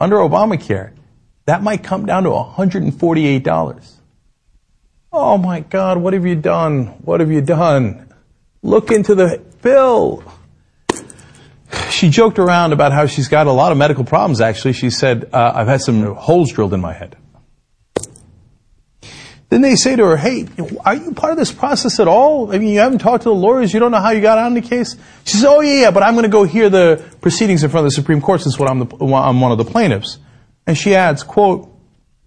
Under Obamacare, that might come down to $148. Oh my God, what have you done? What have you done? Look into the bill. She joked around about how she's got a lot of medical problems, actually. She said, uh, I've had some holes drilled in my head. Then they say to her, hey, are you part of this process at all? I mean, you haven't talked to the lawyers, you don't know how you got on the case? She says, oh yeah, yeah, but I'm going to go hear the proceedings in front of the Supreme Court since what I'm, the, I'm one of the plaintiffs. And she adds, quote,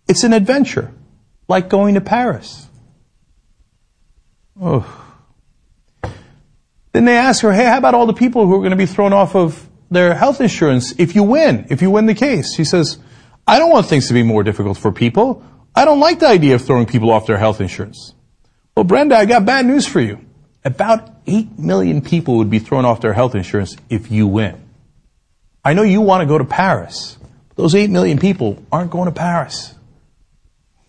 it's an adventure, like going to Paris. Oh. Then they ask her, hey, how about all the people who are going to be thrown off of their health insurance if you win, if you win the case? She says, I don't want things to be more difficult for people. I don't like the idea of throwing people off their health insurance. Well, Brenda, I got bad news for you. About 8 million people would be thrown off their health insurance if you win. I know you want to go to Paris. Those 8 million people aren't going to Paris.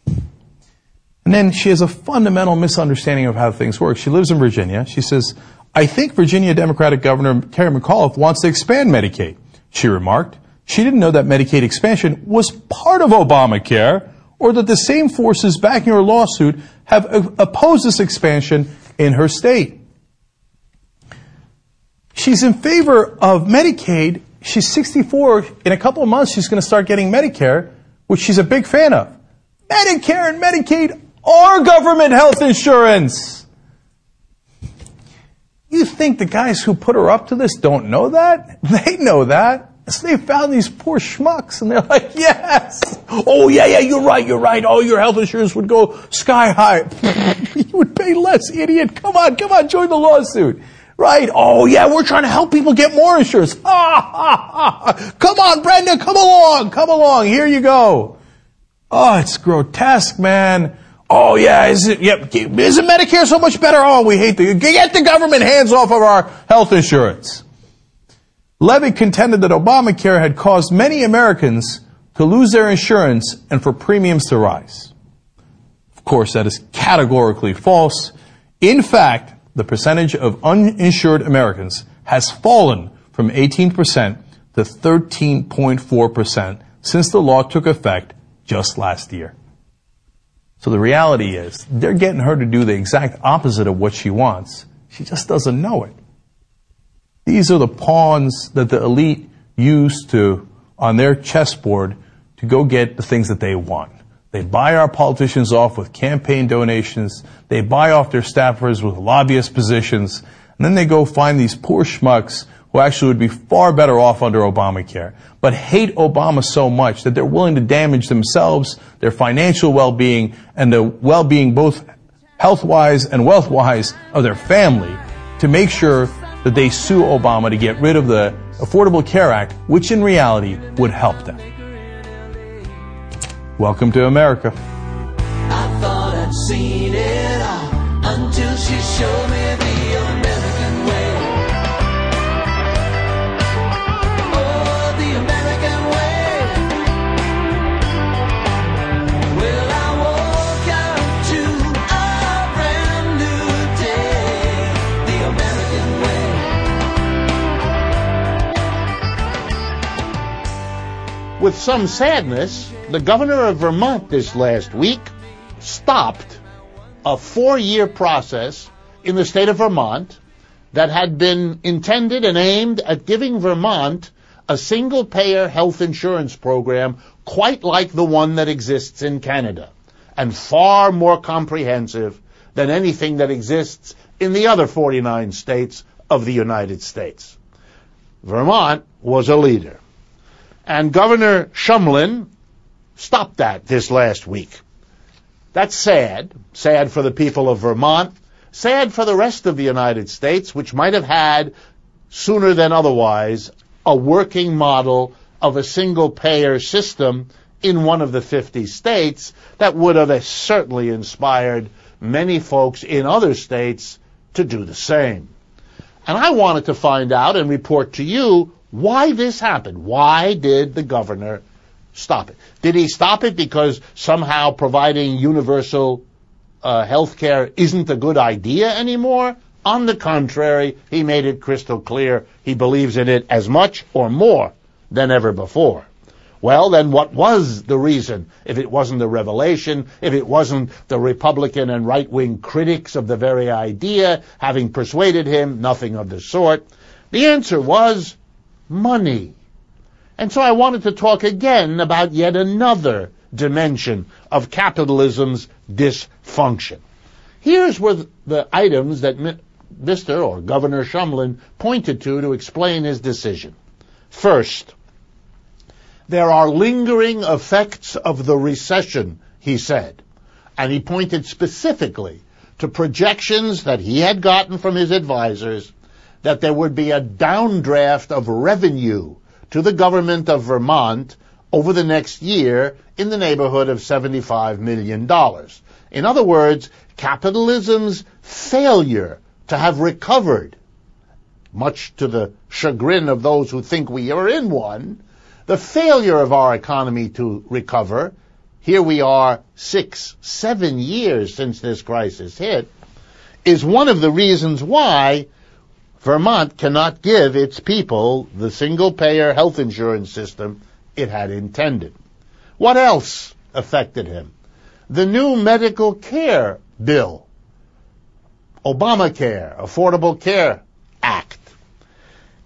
And then she has a fundamental misunderstanding of how things work. She lives in Virginia. She says, I think Virginia Democratic Governor Terry McAuliffe wants to expand Medicaid. She remarked, she didn't know that Medicaid expansion was part of Obamacare or that the same forces backing her lawsuit have opposed this expansion in her state. She's in favor of Medicaid. She's 64. In a couple of months, she's going to start getting Medicare, which she's a big fan of. Medicare and Medicaid are government health insurance. You think the guys who put her up to this don't know that? They know that. So they found these poor schmucks and they're like, yes. Oh yeah, yeah, you're right, you're right. All your health insurance would go sky high. you would pay less, idiot. Come on, come on, join the lawsuit. Right? Oh yeah, we're trying to help people get more insurance. Ah. Come on, Brenda, come along, come along. Here you go. Oh, it's grotesque, man. Oh yeah, is it, yep, isn't Medicare so much better? Oh, we hate the, get the government hands off of our health insurance. Levy contended that Obamacare had caused many Americans to lose their insurance and for premiums to rise. Of course, that is categorically false. In fact, the percentage of uninsured Americans has fallen from 18% to 13.4% since the law took effect just last year. So the reality is, they're getting her to do the exact opposite of what she wants. She just doesn't know it. These are the pawns that the elite use to, on their chessboard, to go get the things that they want. They buy our politicians off with campaign donations. They buy off their staffers with lobbyist positions. And then they go find these poor schmucks who actually would be far better off under Obamacare, but hate Obama so much that they're willing to damage themselves, their financial well-being, and the well-being both health-wise and wealth-wise of their family to make sure that they sue Obama to get rid of the Affordable Care Act, which in reality would help them. Welcome to America. I thought I'd seen it all until she showed me the American way. Oh, the American way. Well, I to a brand new day. The American way. With some sadness, the governor of Vermont this last week stopped a four year process in the state of Vermont that had been intended and aimed at giving Vermont a single payer health insurance program quite like the one that exists in Canada and far more comprehensive than anything that exists in the other 49 states of the United States. Vermont was a leader. And Governor Shumlin stopped that this last week. That's sad. Sad for the people of Vermont. Sad for the rest of the United States, which might have had, sooner than otherwise, a working model of a single payer system in one of the 50 states that would have certainly inspired many folks in other states to do the same. And I wanted to find out and report to you why this happened. Why did the governor stop it? Did he stop it because somehow providing universal uh, health care isn't a good idea anymore? On the contrary, he made it crystal clear he believes in it as much or more than ever before. Well, then what was the reason if it wasn't the revelation, if it wasn't the Republican and right-wing critics of the very idea having persuaded him? Nothing of the sort. The answer was money. And so I wanted to talk again about yet another dimension of capitalism's dysfunction. Here's where the items that Mr. or Governor Shumlin pointed to to explain his decision. First, there are lingering effects of the recession, he said. And he pointed specifically to projections that he had gotten from his advisors that there would be a downdraft of revenue to the government of Vermont over the next year in the neighborhood of $75 million. In other words, capitalism's failure to have recovered, much to the chagrin of those who think we are in one, the failure of our economy to recover, here we are six, seven years since this crisis hit, is one of the reasons why Vermont cannot give its people the single payer health insurance system it had intended. What else affected him? The new medical care bill, Obamacare, Affordable Care Act.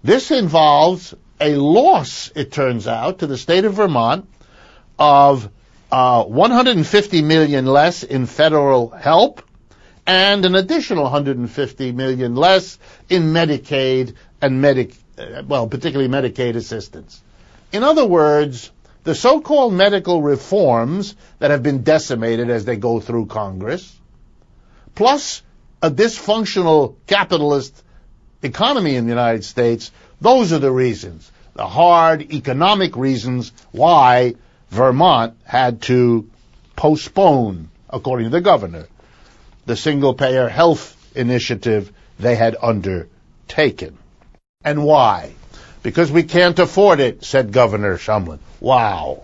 This involves a loss, it turns out, to the state of Vermont of uh, 150 million less in federal help and an additional 150 million less in Medicaid and Medic, uh, well, particularly Medicaid assistance. In other words, the so-called medical reforms that have been decimated as they go through Congress, plus a dysfunctional capitalist economy in the United States, those are the reasons, the hard economic reasons why Vermont had to postpone, according to the governor, the single payer health initiative they had undertaken. And why? Because we can't afford it, said Governor Shumlin. Wow.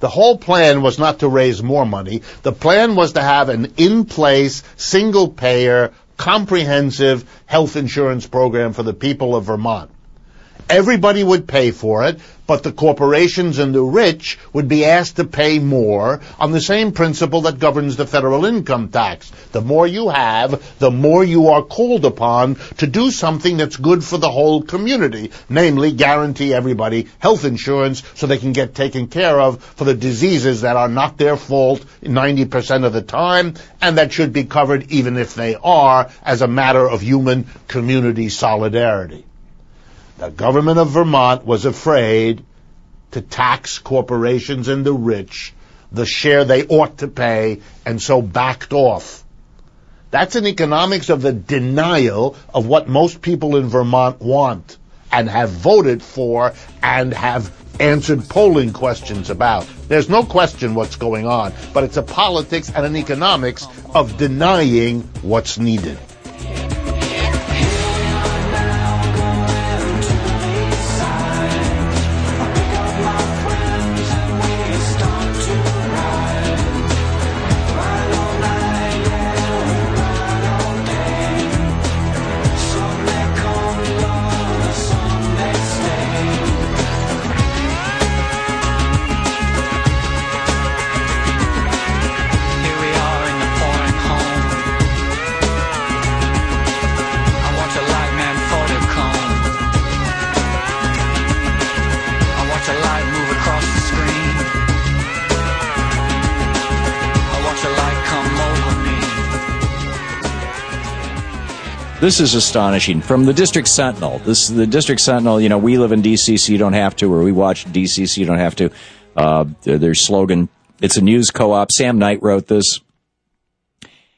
The whole plan was not to raise more money. The plan was to have an in-place, single-payer, comprehensive health insurance program for the people of Vermont. Everybody would pay for it, but the corporations and the rich would be asked to pay more on the same principle that governs the federal income tax. The more you have, the more you are called upon to do something that's good for the whole community, namely guarantee everybody health insurance so they can get taken care of for the diseases that are not their fault 90% of the time and that should be covered even if they are as a matter of human community solidarity. The government of Vermont was afraid to tax corporations and the rich the share they ought to pay and so backed off. That's an economics of the denial of what most people in Vermont want and have voted for and have answered polling questions about. There's no question what's going on, but it's a politics and an economics of denying what's needed. This is astonishing. From the District Sentinel. This the District Sentinel. You know, we live in D.C., so you don't have to, or we watch D.C., so you don't have to. Uh, their, slogan. It's a news co-op. Sam Knight wrote this.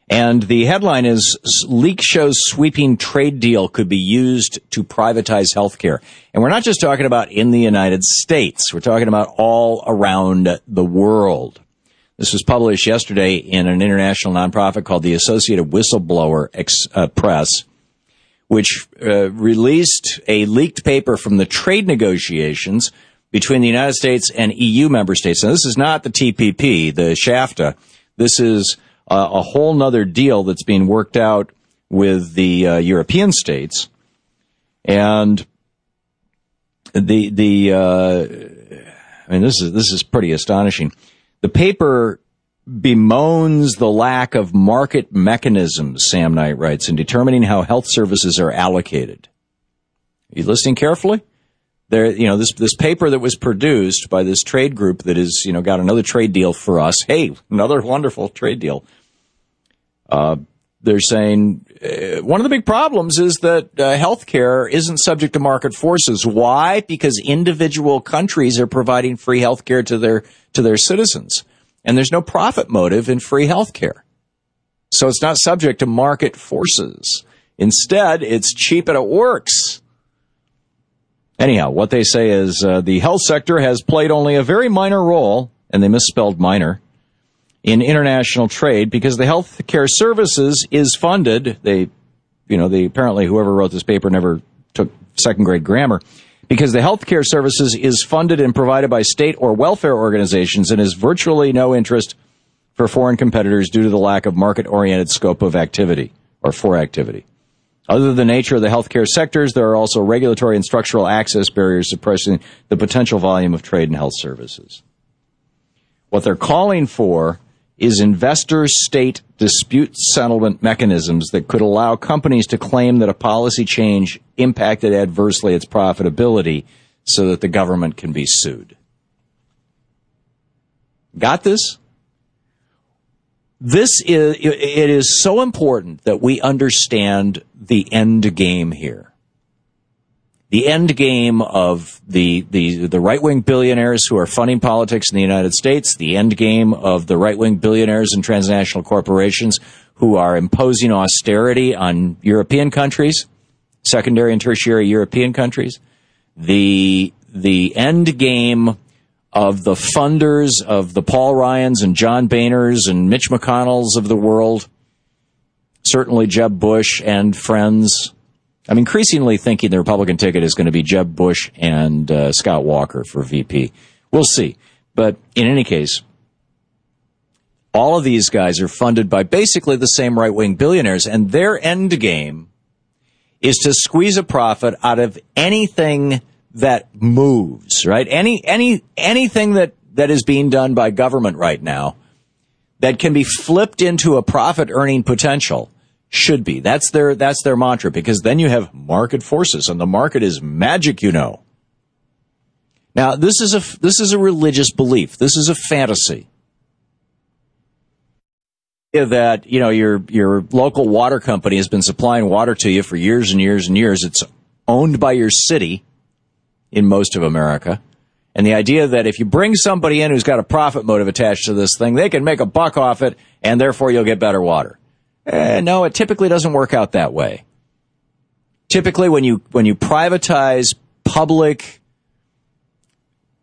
And the headline is Leak shows sweeping trade deal could be used to privatize healthcare. And we're not just talking about in the United States. We're talking about all around the world. This was published yesterday in an international nonprofit called the Associated Whistleblower Ex- uh, Press, which uh, released a leaked paper from the trade negotiations between the United States and EU member states. Now, this is not the TPP, the SHAFTA. This is uh, a whole nother deal that's being worked out with the uh, European states. And the, the, uh, I mean, this is, this is pretty astonishing. The paper bemoans the lack of market mechanisms, Sam Knight writes, in determining how health services are allocated. Are you listening carefully? There, you know, this, this paper that was produced by this trade group that is, you know, got another trade deal for us. Hey, another wonderful trade deal. Uh, they're saying uh, one of the big problems is that uh, healthcare isn't subject to market forces. Why? Because individual countries are providing free healthcare to their to their citizens, and there's no profit motive in free healthcare. So it's not subject to market forces. Instead, it's cheap and it works. Anyhow, what they say is uh, the health sector has played only a very minor role, and they misspelled minor, in international trade because the healthcare services is funded. They, you know, they apparently whoever wrote this paper never took second grade grammar because the healthcare services is funded and provided by state or welfare organizations and is virtually no interest for foreign competitors due to the lack of market oriented scope of activity or for activity. Other than the nature of the healthcare sectors, there are also regulatory and structural access barriers suppressing the potential volume of trade and health services. What they're calling for is investor state dispute settlement mechanisms that could allow companies to claim that a policy change impacted adversely its profitability so that the government can be sued. Got this? This is, it is so important that we understand the end game here. The end game of the, the, the right wing billionaires who are funding politics in the United States, the end game of the right wing billionaires and transnational corporations who are imposing austerity on European countries, secondary and tertiary European countries, the, the end game of the funders of the Paul Ryans and John Boehners and Mitch McConnells of the world, certainly Jeb Bush and friends. I'm increasingly thinking the Republican ticket is going to be Jeb Bush and uh, Scott Walker for VP. We'll see. But in any case, all of these guys are funded by basically the same right wing billionaires, and their end game is to squeeze a profit out of anything that moves, right? Any, any, anything that, that is being done by government right now that can be flipped into a profit earning potential should be. That's their, that's their mantra because then you have market forces and the market is magic, you know. Now, this is a, this is a religious belief. This is a fantasy. That, you know, your, your local water company has been supplying water to you for years and years and years. It's owned by your city in most of America. And the idea that if you bring somebody in who's got a profit motive attached to this thing, they can make a buck off it and therefore you'll get better water. Eh, no, it typically doesn't work out that way. Typically when you, when you privatize public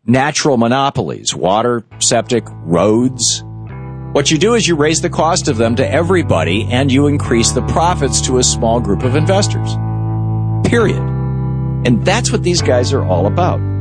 natural monopolies, water, septic, roads, what you do is you raise the cost of them to everybody and you increase the profits to a small group of investors. Period. And that's what these guys are all about.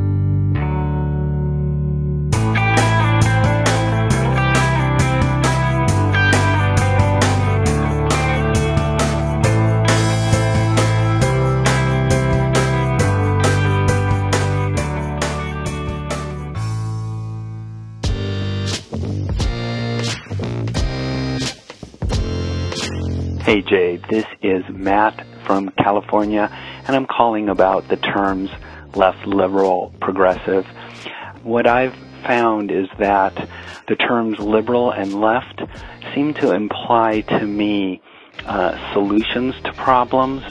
Hey Jay, this is Matt from California, and I'm calling about the terms left, liberal, progressive. What I've found is that the terms liberal and left seem to imply to me uh, solutions to problems.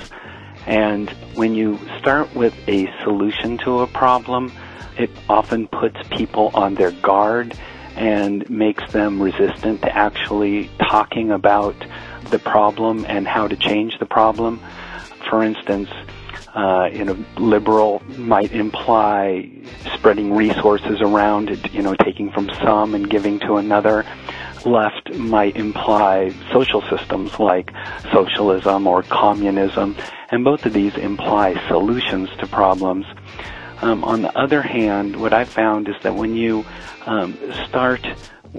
And when you start with a solution to a problem, it often puts people on their guard and makes them resistant to actually talking about the problem and how to change the problem. For instance, uh, you know, liberal might imply spreading resources around, you know, taking from some and giving to another. Left might imply social systems like socialism or communism, and both of these imply solutions to problems. Um, on the other hand, what I found is that when you um, start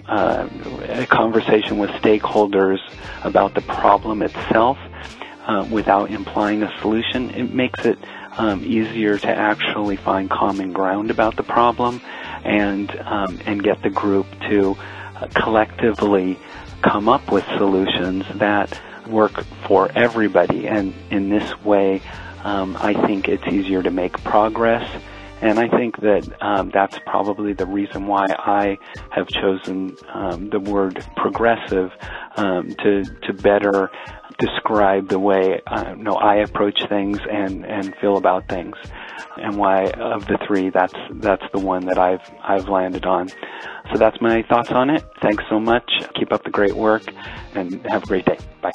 uh, a conversation with stakeholders about the problem itself uh, without implying a solution, it makes it um, easier to actually find common ground about the problem and um, and get the group to uh, collectively come up with solutions that work for everybody. And in this way, um, I think it's easier to make progress. And I think that um, that's probably the reason why I have chosen um, the word progressive um, to to better describe the way uh, know, I approach things and, and feel about things, and why of the three, that's that's the one that I've I've landed on. So that's my thoughts on it. Thanks so much. Keep up the great work, and have a great day. Bye.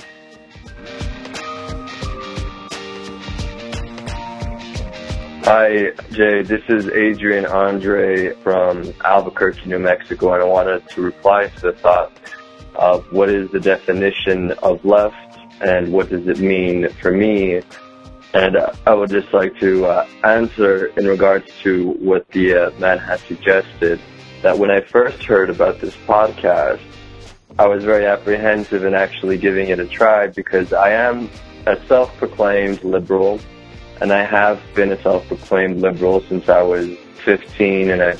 Hi, Jay. This is Adrian Andre from Albuquerque, New Mexico, and I wanted to reply to the thought of what is the definition of left and what does it mean for me. And I would just like to uh, answer in regards to what the uh, man has suggested that when I first heard about this podcast, I was very apprehensive in actually giving it a try because I am a self-proclaimed liberal and I have been a self-proclaimed liberal since I was 15 and I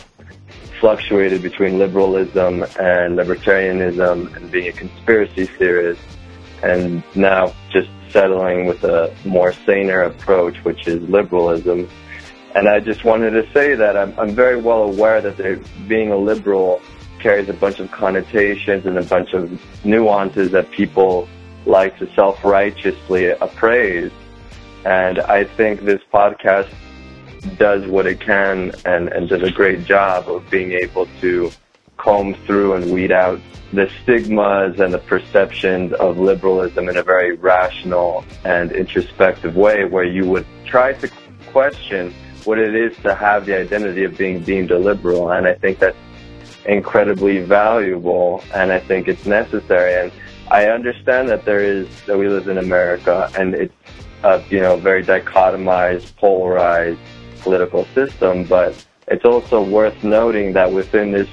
fluctuated between liberalism and libertarianism and being a conspiracy theorist and now just settling with a more saner approach, which is liberalism. And I just wanted to say that I'm, I'm very well aware that there, being a liberal carries a bunch of connotations and a bunch of nuances that people like to self-righteously appraise. And I think this podcast does what it can and, and does a great job of being able to comb through and weed out the stigmas and the perceptions of liberalism in a very rational and introspective way where you would try to question what it is to have the identity of being deemed a liberal. And I think that's incredibly valuable and I think it's necessary. And I understand that there is, that we live in America and it's, uh, you know, very dichotomized, polarized political system, but it's also worth noting that within this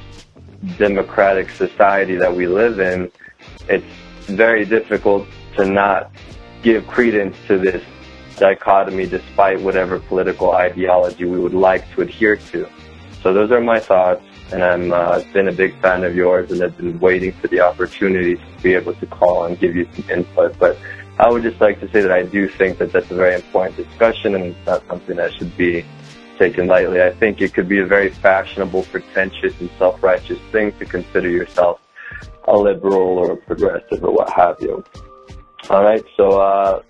democratic society that we live in, it's very difficult to not give credence to this dichotomy despite whatever political ideology we would like to adhere to. So those are my thoughts, and I'm uh, been a big fan of yours, and I've been waiting for the opportunity to be able to call and give you some input. But I would just like to say that I do think that that's a very important discussion, and it's not something that should be taken lightly. I think it could be a very fashionable, pretentious, and self-righteous thing to consider yourself a liberal or a progressive or what have you. All right, so uh,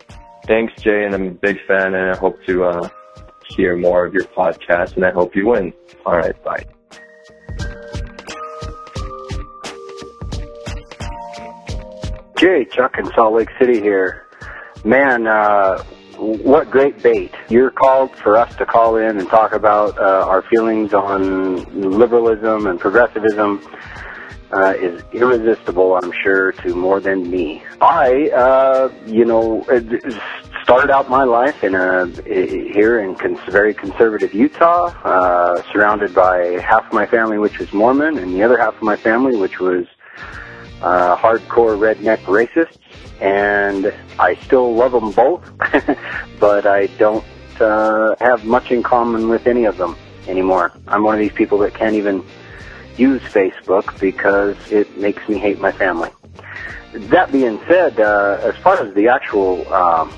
thanks, Jay, and I'm a big fan, and I hope to uh, hear more of your podcast, and I hope you win. All right, bye. Jay, Chuck in Salt Lake City here. Man, uh, what great bait. You're called for us to call in and talk about uh, our feelings on liberalism and progressivism. Uh, is irresistible, I'm sure, to more than me. I, uh, you know, started out my life in a here in cons- very conservative Utah, uh, surrounded by half of my family, which was Mormon, and the other half of my family, which was uh, hardcore redneck racists, and I still love them both, but I don't uh, have much in common with any of them anymore. I'm one of these people that can't even use Facebook because it makes me hate my family. That being said, uh, as far as the actual um,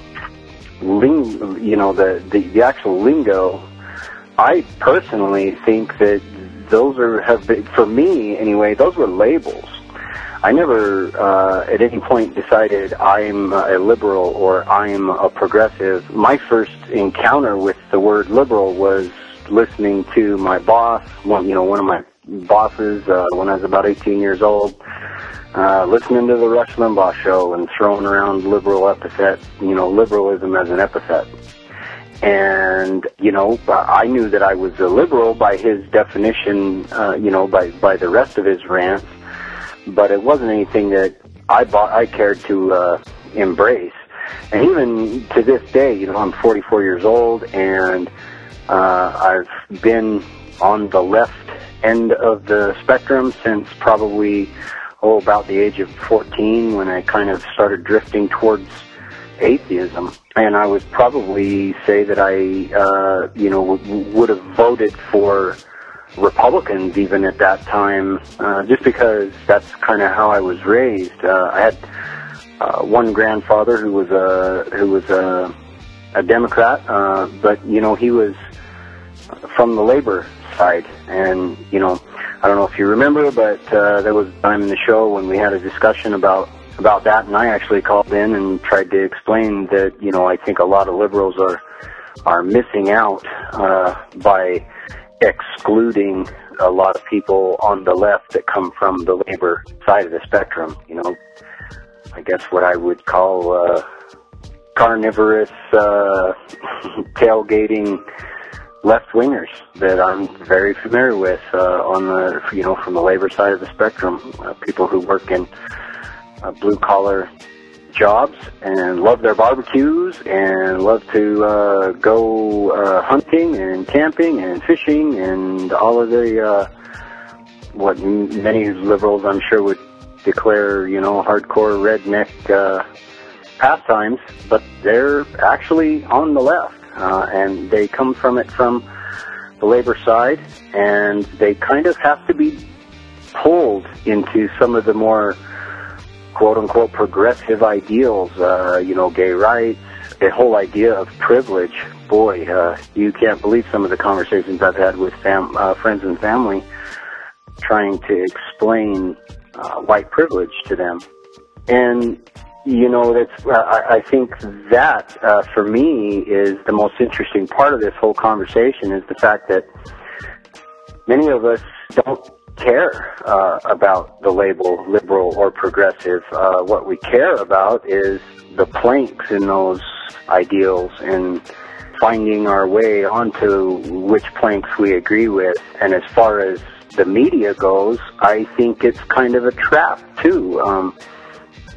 ling- you know, the, the the actual lingo, I personally think that those are have been, for me anyway. Those were labels. I never uh, at any point decided I'm a liberal or I'm a progressive. My first encounter with the word liberal was listening to my boss, one you know one of my bosses uh, when I was about 18 years old, uh, listening to the Rush Limbaugh show and throwing around liberal epithet, you know, liberalism as an epithet. And you know, I knew that I was a liberal by his definition, uh, you know, by by the rest of his rants, but it wasn't anything that I bought, I cared to uh, embrace. And even to this day, you know, I'm 44 years old, and uh, I've been on the left end of the spectrum since probably oh about the age of 14 when I kind of started drifting towards atheism. And I would probably say that I, uh, you know, w- would have voted for Republicans even at that time, uh, just because that's kind of how I was raised. Uh, I had uh, one grandfather who was a who was a, a Democrat, uh, but you know he was from the labor side, and you know I don't know if you remember, but uh, there was a time in the show when we had a discussion about about that, and I actually called in and tried to explain that you know I think a lot of liberals are are missing out uh, by excluding a lot of people on the left that come from the labor side of the spectrum. You know, I guess what I would call uh, carnivorous uh, tailgating left wingers that I'm very familiar with uh, on the you know from the labor side of the spectrum. Uh, people who work in uh, blue collar jobs and love their barbecues and love to uh, go uh, hunting and camping and fishing and all of the uh, what many liberals I'm sure would declare you know hardcore redneck uh, pastimes, but they're actually on the left uh, and they come from it from the labor side and they kind of have to be pulled into some of the more quote unquote progressive ideals, uh, you know, gay rights, the whole idea of privilege. Boy, uh, you can't believe some of the conversations I've had with fam- uh, friends and family trying to explain uh, white privilege to them. And, you know, that's, uh, I, I think that, uh, for me is the most interesting part of this whole conversation is the fact that many of us don't care uh, about the label liberal or progressive. Uh, what we care about is the planks in those ideals and finding our way onto which planks we agree with. And as far as the media goes, I think it's kind of a trap too. Um,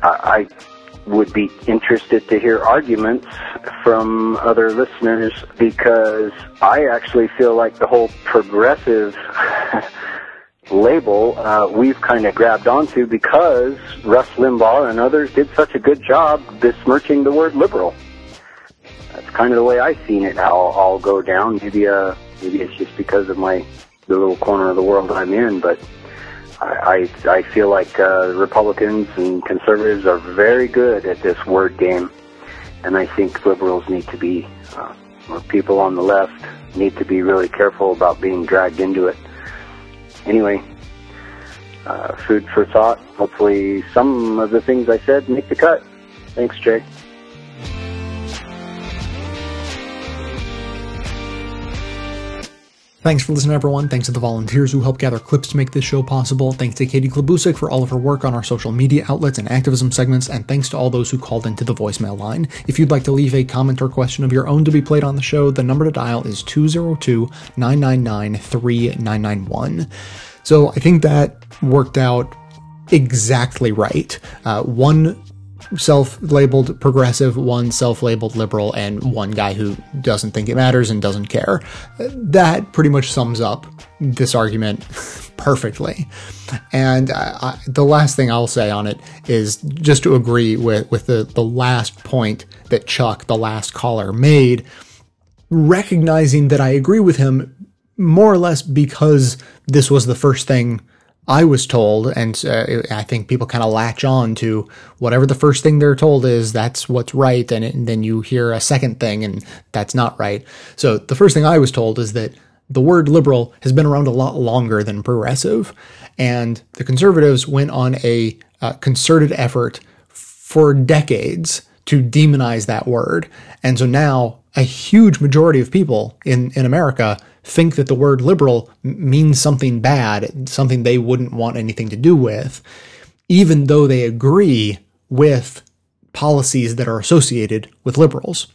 I, I would be interested to hear arguments from other listeners because I actually feel like the whole progressive label uh, we've kind of grabbed onto because Rush Limbaugh and others did such a good job besmirching the word liberal. That's kind of the way I've seen it I'll go down. Maybe uh, maybe it's just because of my the little corner of the world I'm in, but I I, I feel like uh, Republicans and conservatives are very good at this word game, and I think liberals need to be, uh, or people on the left need to be really careful about being dragged into it anyway, uh, food for thought. Hopefully, some of the things I said make the cut. Thanks, Jay. Thanks for listening, everyone. Thanks to the volunteers who helped gather clips to make this show possible. Thanks to Katie Klabusich for all of her work on our social media outlets and activism segments. And thanks to all those who called into the voicemail line. If you'd like to leave a comment or question of your own to be played on the show, the number to dial is 202 999 3991. So I think that worked out exactly right. Uh, one self-labeled progressive, one self-labeled liberal, and one guy who doesn't think it matters and doesn't care. That pretty much sums up this argument perfectly. And uh, I, the last thing I'll say on it is just to agree with with the the last point that Chuck, the last caller, made, recognizing that I agree with him more or less because this was the first thing I was told, and uh, I think people kind of latch on to whatever the first thing they're told is, that's what's right, and, it, and then you hear a second thing, and that's not right. So the first thing I was told is that the word liberal has been around a lot longer than progressive. And the conservatives went on a uh, concerted effort for decades to demonize that word. And so now a huge majority of people in, in America think that the word liberal means something bad, something they wouldn't want anything to do with, even though they agree with policies that are associated with liberals.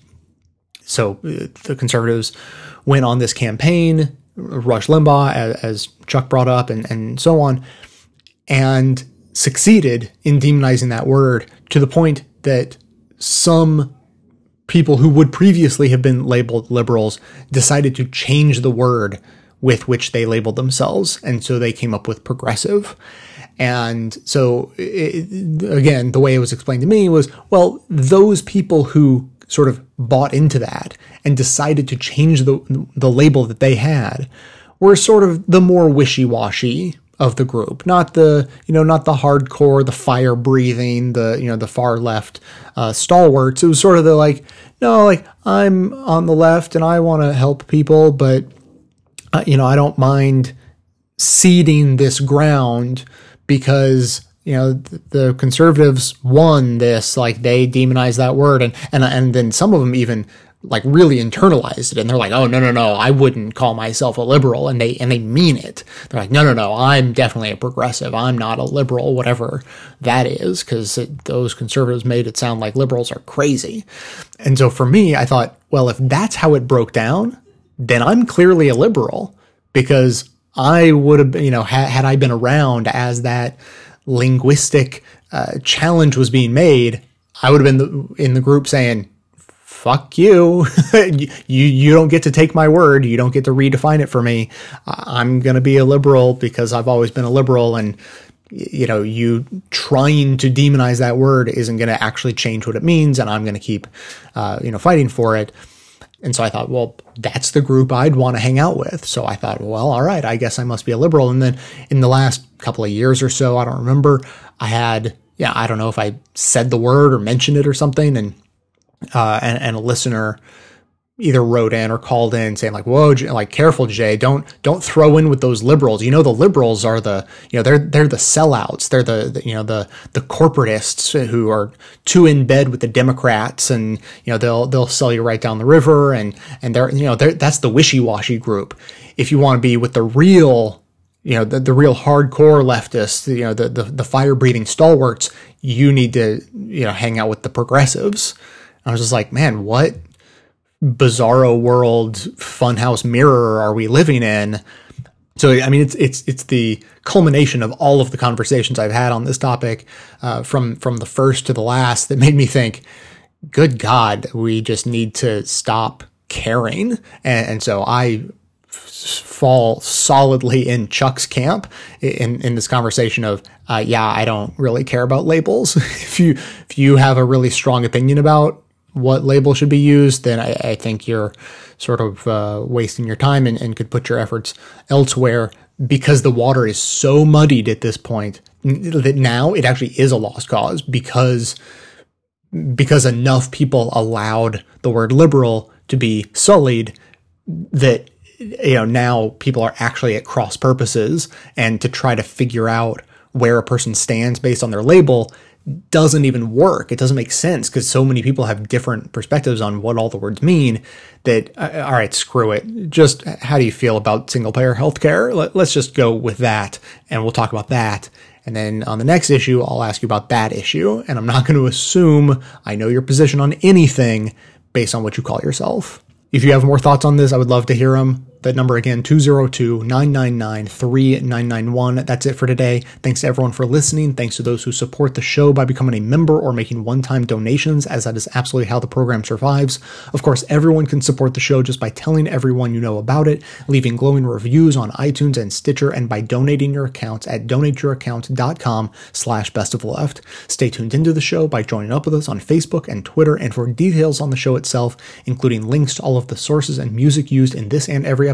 So uh, the conservatives went on this campaign, Rush Limbaugh, as, as Chuck brought up, and, and so on, and succeeded in demonizing that word to the point that some people who would previously have been labeled liberals decided to change the word with which they labeled themselves. And so they came up with progressive. And so, it, again, the way it was explained to me was well, those people who sort of bought into that and decided to change the, the label that they had were sort of the more wishy washy of the group, not the you know not the hardcore, the fire breathing, the you know the far left uh, stalwarts. It was sort of the like no, like I'm on the left and I want to help people, but uh, you know I don't mind ceding this ground because you know the, the conservatives won this like they demonized that word and and and then some of them even like really internalized it and they're like oh no no no I wouldn't call myself a liberal and they and they mean it. They're like no no no I'm definitely a progressive. I'm not a liberal whatever that is because those conservatives made it sound like liberals are crazy. And so for me I thought well if that's how it broke down then I'm clearly a liberal because I would have, you know, had, had I been around as that linguistic uh, challenge was being made, I would have been the, in the group saying, "Fuck you. you! You don't get to take my word. You don't get to redefine it for me. I'm going to be a liberal because I've always been a liberal, and you know, you trying to demonize that word isn't going to actually change what it means, and I'm going to keep, uh, you know, fighting for it." And so I thought, well, that's the group I'd want to hang out with. So I thought, well, all right, I guess I must be a liberal. And then in the last couple of years or so, I don't remember, I had, yeah, I don't know if I said the word or mentioned it or something. And, uh, and, and a listener either wrote in or called in saying like, "Whoa, like careful, Jay, don't don't throw in with those liberals. You know, the liberals are the you know they're they're the sellouts. They're the, the you know the the corporatists who are too in bed with the Democrats, and you know they'll they'll sell you right down the river, and and they're you know they're, that's the wishy washy group. If you want to be with the real you know the, the real hardcore leftists you know the, the, the fire breathing stalwarts you need to you know hang out with the progressives i was just like man what bizarro world funhouse mirror are we living in so i mean it's it's it's the culmination of all of the conversations i've had on this topic uh, from from the first to the last that made me think good god we just need to stop caring and, and so i fall solidly in Chuck's camp in, in this conversation of, uh, yeah, I don't really care about labels. if you if you have a really strong opinion about what label should be used, then I, I think you're sort of uh, wasting your time and, and could put your efforts elsewhere because the water is so muddied at this point that now it actually is a lost cause because because enough people allowed the word liberal to be sullied that you know now people are actually at cross purposes and to try to figure out where a person stands based on their label doesn't even work. It doesn't make sense because so many people have different perspectives on what all the words mean that uh, all right screw it. Just how do you feel about single payer healthcare? Let, let's just go with that and we'll talk about that. And then on the next issue i'll ask you about that issue. And i'm not going to assume i know your position on anything based on what you call yourself. If you have more thoughts on this, I would love to hear them. That number again, 202 999 3991. That's it for today. Thanks to everyone for listening. Thanks to those who support the show by becoming a member or making one time donations, as that is absolutely how the program survives. Of course, everyone can support the show just by telling everyone you know about it, leaving glowing reviews on iTunes and Stitcher, and by donating your accounts at donateyouraccount.com slash best of left. Stay tuned into the show by joining up with us on Facebook and Twitter, and for details on the show itself, including links to all of the sources and music used in this and every